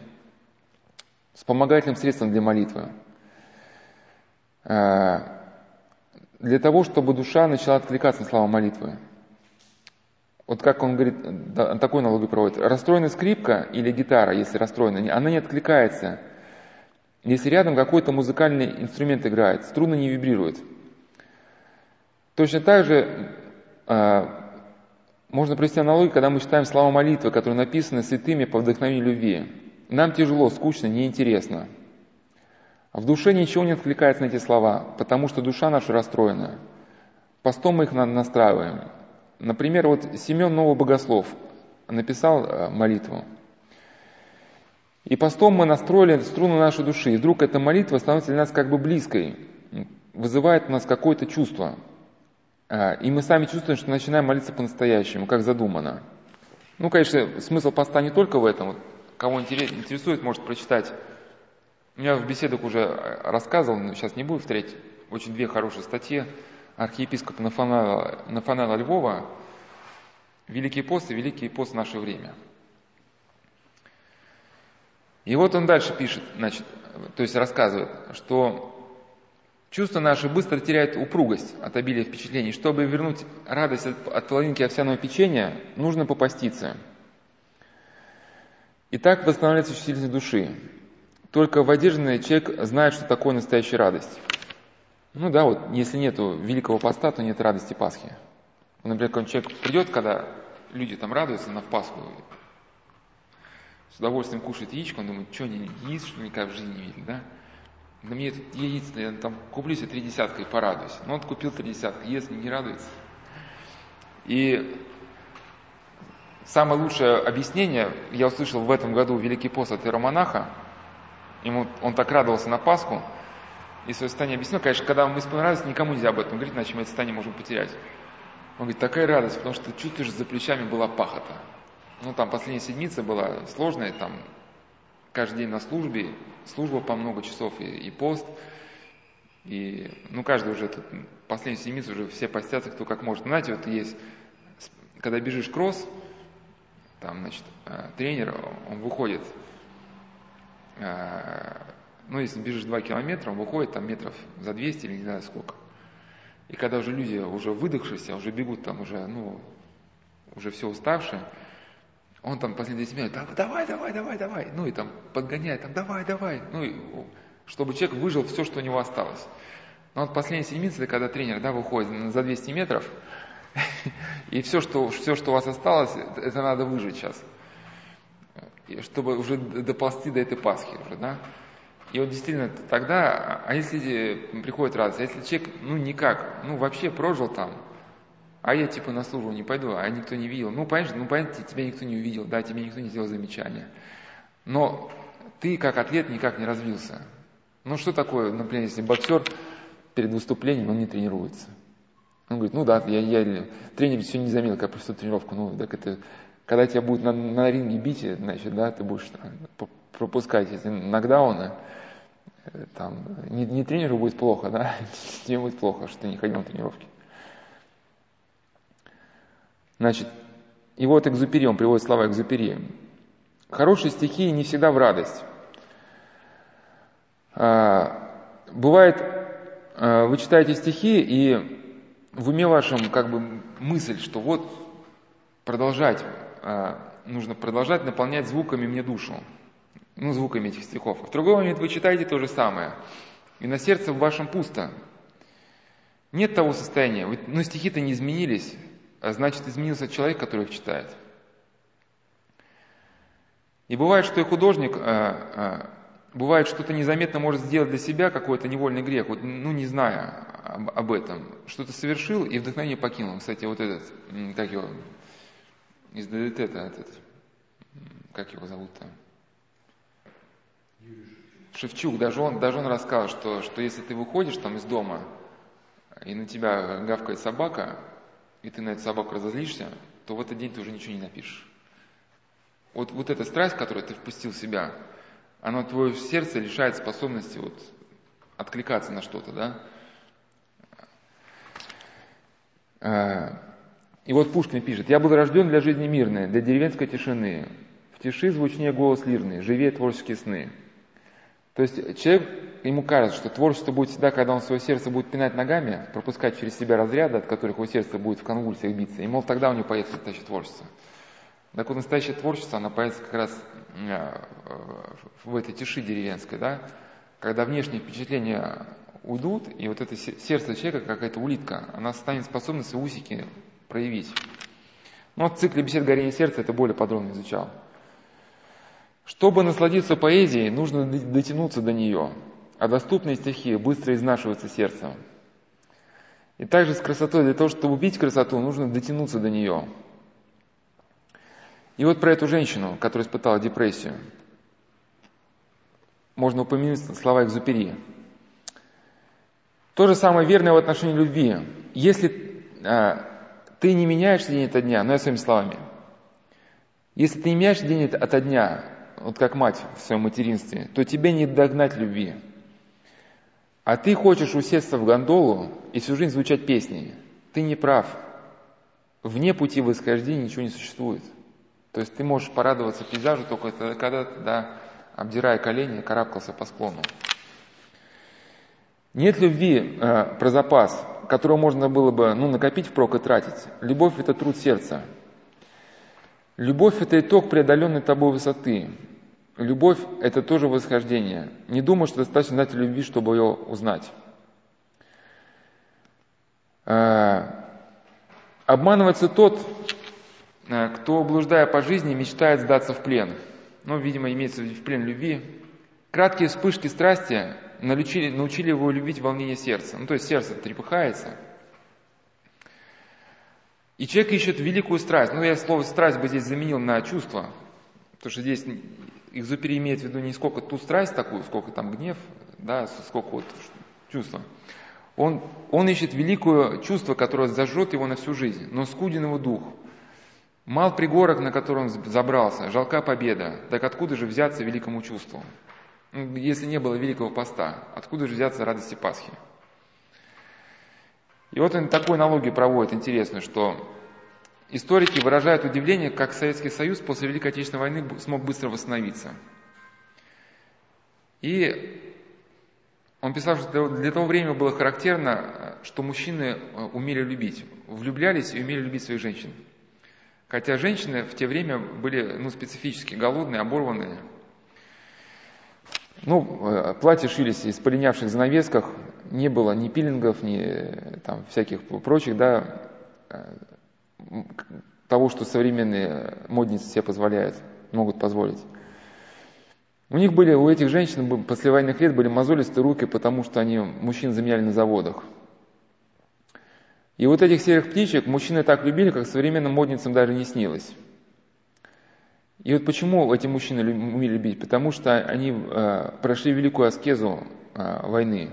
вспомогательным средством для молитвы. А, для того, чтобы душа начала откликаться на слова молитвы. Вот как он говорит, такой аналогию проводит. Расстроенная скрипка или гитара, если расстроена, она не откликается если рядом какой-то музыкальный инструмент играет, струны не вибрируют. Точно так же э, можно провести аналогию, когда мы читаем слова молитвы, которые написаны святыми по вдохновению любви. Нам тяжело, скучно, неинтересно. В душе ничего не откликается на эти слова, потому что душа наша расстроена. Постом мы их настраиваем. Например, вот Семен Новый Богослов написал э, молитву. И постом мы настроили струну нашей души. И вдруг эта молитва становится для нас как бы близкой, вызывает у нас какое-то чувство. А, и мы сами чувствуем, что начинаем молиться по-настоящему, как задумано. Ну, конечно, смысл поста не только в этом. Кого интересует, может прочитать. У меня в беседах уже рассказывал, но сейчас не буду повторять, очень две хорошие статьи архиепископа Нафанала, Нафанала Львова «Великий пост и Великий пост в наше время». И вот он дальше пишет, значит, то есть рассказывает, что чувства наши быстро теряют упругость от обилия впечатлений. Чтобы вернуть радость от, от половинки овсяного печенья, нужно попаститься. И так восстанавливается чувствительность души. Только выдержанный человек знает, что такое настоящая радость. Ну да, вот если нет великого поста, то нет радости Пасхи. Например, какой человек придет, когда люди там радуются на Пасху, с удовольствием кушает яичко, он думает, что они яиц, что никогда в жизни не видели, да? Да мне тут яиц, я там куплю себе три десятка и порадуюсь. Ну, он купил три десятка, ест, не радуется. И самое лучшее объяснение, я услышал в этом году Великий пост от иеромонаха, ему, он так радовался на Пасху, и свое состояние объяснил, конечно, когда мы исполняем радость, никому нельзя об этом говорить, иначе мы это состояние можем потерять. Он говорит, такая радость, потому что чувствуешь, за плечами была пахота ну там последняя седмица была сложная, там каждый день на службе, служба по много часов и, и пост. И, ну, каждый уже тут, последнюю седмицу уже все постятся, кто как может. Знаете, вот есть, когда бежишь кросс, там, значит, э, тренер, он выходит, э, ну, если бежишь 2 километра, он выходит там метров за 200 или не знаю сколько. И когда уже люди уже выдохшиеся, уже бегут там уже, ну, уже все уставшие, он там последние 10 минут, давай, давай, давай, давай, ну и там подгоняет, там давай, давай, ну и чтобы человек выжил все, что у него осталось. Но вот последние седмицы, когда тренер да, выходит за 200 метров, [LAUGHS] и все что, все, что у вас осталось, это надо выжить сейчас. Чтобы уже доползти до этой Пасхи уже, да. И вот действительно тогда, а если приходит радость, а если человек, ну никак, ну вообще прожил там, а я типа на службу не пойду, а никто не видел. Ну, понимаешь, ну, понятно, тебя никто не увидел, да, тебе никто не сделал замечания. Но ты как атлет никак не развился. Ну, что такое, например, если боксер перед выступлением, он не тренируется. Он говорит, ну да, я, я тренер все не заметил, как просто тренировку. Ну, так это, когда тебя будут на, на ринге бить, значит, да, ты будешь пропускать эти нокдауны, э, там, не, не тренеру будет плохо, да, [LAUGHS] тебе будет плохо, что ты не ходил на тренировки. Значит, и вот Экзупери, он приводит слова Экзупери. Хорошие стихи не всегда в радость. А, бывает, а, вы читаете стихи, и в уме вашем как бы мысль, что вот продолжать, а, нужно продолжать наполнять звуками мне душу, ну, звуками этих стихов. В другой момент вы читаете то же самое, и на сердце в вашем пусто. Нет того состояния, ну, стихи-то не изменились, а значит изменился человек, который их читает. И бывает, что и художник, а, бывает, что-то незаметно может сделать для себя какой-то невольный грех, вот, ну, не зная об, об этом. Что-то совершил и вдохновение покинул. Кстати, вот этот, как его, из ДДТ, этот, как его зовут-то? Шевчук, даже он, даже он рассказал, что, что если ты выходишь там из дома, и на тебя гавкает собака, и ты на эту собаку разозлишься, то в этот день ты уже ничего не напишешь. Вот, вот эта страсть, которую ты впустил в себя, оно твое сердце лишает способности вот откликаться на что-то, да. А, и вот Пушкин пишет, «Я был рожден для жизни мирной, для деревенской тишины. В тиши звучнее голос лирный, живее творческие сны». То есть человек, ему кажется, что творчество будет всегда, когда он свое сердце будет пинать ногами, пропускать через себя разряды, от которых его сердце будет в конвульсиях биться, и, мол, тогда у него появится настоящее творчество. Так вот, настоящее творчество, оно появится как раз э, в этой тиши деревенской, да, когда внешние впечатления уйдут, и вот это сердце человека, какая-то улитка, она станет способна свои усики проявить. Ну, вот в цикле бесед горения сердца это более подробно изучал. Чтобы насладиться поэзией, нужно дотянуться до нее, а доступные стихи быстро изнашиваются сердцем. И также с красотой, для того, чтобы убить красоту, нужно дотянуться до нее – и вот про эту женщину, которая испытала депрессию, можно упомянуть слова Экзупери. То же самое верное в отношении любви. Если а, ты не меняешься день ото дня, ну я своими словами, если ты не меняешься день ото дня, вот как мать в своем материнстве, то тебе не догнать любви. А ты хочешь усесться в гондолу и всю жизнь звучать песни. Ты не прав. Вне пути восхождения ничего не существует. То есть ты можешь порадоваться пейзажу только когда ты, да, обдирая колени, карабкался по склону. Нет любви э, про запас, которого можно было бы ну, накопить впрок и тратить. Любовь – это труд сердца. Любовь – это итог преодоленной тобой высоты. Любовь – это тоже восхождение. Не думай, что достаточно знать любви, чтобы ее узнать. Э, обманывается тот, Э, кто, блуждая по жизни, мечтает сдаться в плен. Ну, видимо, имеется в плен любви. Краткие вспышки страсти научили, научили его любить волнение сердца. Ну, то есть сердце трепыхается. И человек ищет великую страсть. Ну, я слово страсть бы здесь заменил на чувство. Потому что здесь Экзупери имеет в виду не сколько ту страсть такую, сколько там гнев, да, сколько вот чувства. Он, он ищет великое чувство, которое зажжет его на всю жизнь, но скуден его дух – Мал пригорок, на который он забрался, жалка победа. Так откуда же взяться великому чувству? Ну, если не было великого поста, откуда же взяться радости Пасхи? И вот он такую аналогию проводит интересную, что историки выражают удивление, как Советский Союз после Великой Отечественной войны смог быстро восстановиться. И он писал, что для того времени было характерно, что мужчины э, умели любить, влюблялись и умели любить своих женщин. Хотя женщины в те время были ну, специфически голодные, оборванные. Ну, э, платья шились из полинявших занавесках, не было ни пилингов, ни э, там, всяких прочих, да, того, что современные модницы себе позволяют, могут позволить. У них были, у этих женщин после военных лет были мозолистые руки, потому что они мужчин заменяли на заводах. И вот этих серых птичек мужчины так любили, как современным модницам даже не снилось. И вот почему эти мужчины умели любить? Потому что они э, прошли великую аскезу э, войны.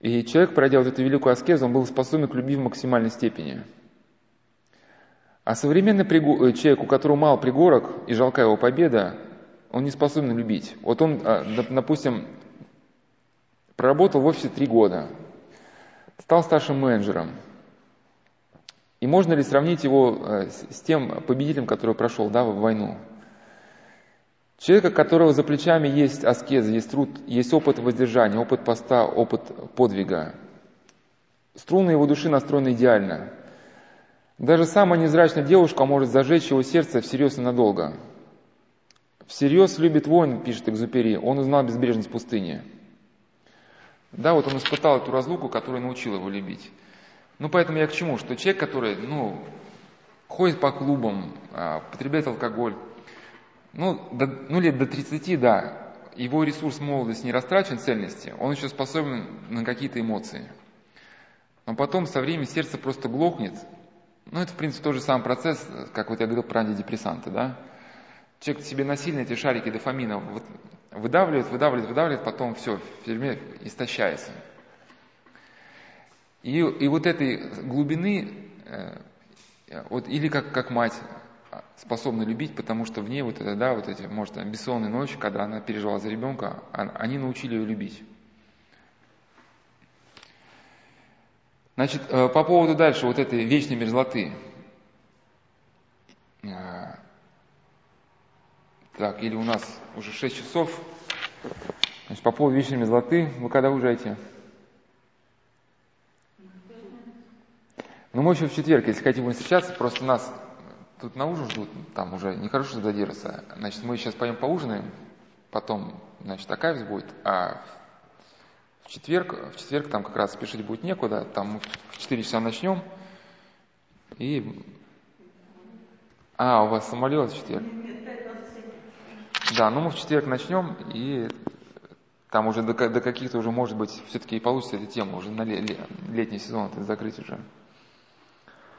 И человек, пройдя вот эту великую аскезу, он был способен к любви в максимальной степени. А современный э, человек, у которого мало пригорок и жалка его победа, он не способен любить. Вот он, а, допустим, проработал в офисе три года, стал старшим менеджером. И можно ли сравнить его э, с тем победителем, который прошел да, в войну? Человека, которого за плечами есть аскеза, есть труд, есть опыт воздержания, опыт поста, опыт подвига. Струны его души настроены идеально. Даже самая незрачная девушка может зажечь его сердце всерьез и надолго. Всерьез любит воин, пишет Экзупери, он узнал безбрежность пустыни. Да, вот он испытал эту разлуку, которая научила его любить. Ну, поэтому я к чему? Что человек, который, ну, ходит по клубам, а, потребляет алкоголь, ну, до, ну, лет до 30, да, его ресурс молодости не растрачен цельности, он еще способен на какие-то эмоции. Но потом со временем сердце просто глохнет. Ну, это, в принципе, тот же самый процесс, как вот я говорил про антидепрессанты, да. Человек себе насильно эти шарики дофамина выдавливает, выдавливает, выдавливает, потом все, тюрьме истощается. И, и вот этой глубины, э, вот, или как, как мать способна любить, потому что в ней вот это, да, вот эти, может, бессонные ночи, когда она переживала за ребенка, они научили ее любить. Значит, э, по поводу дальше вот этой вечной мерзлоты. Э, так, или у нас уже 6 часов. Значит, по поводу вечной мерзлоты, вы когда уезжаете? Ну, мы еще в четверг, если хотите будем встречаться, просто нас тут на ужин ждут, там уже нехорошо задержаться. Значит, мы сейчас поем поужинаем, потом, значит, такая будет, а в четверг, в четверг там как раз спешить будет некуда, там в 4 часа начнем, и... А, у вас самолет в четверг? Да, ну мы в четверг начнем, и там уже до, до каких-то уже, может быть, все-таки и получится эта тема, уже на летний сезон это закрыть уже.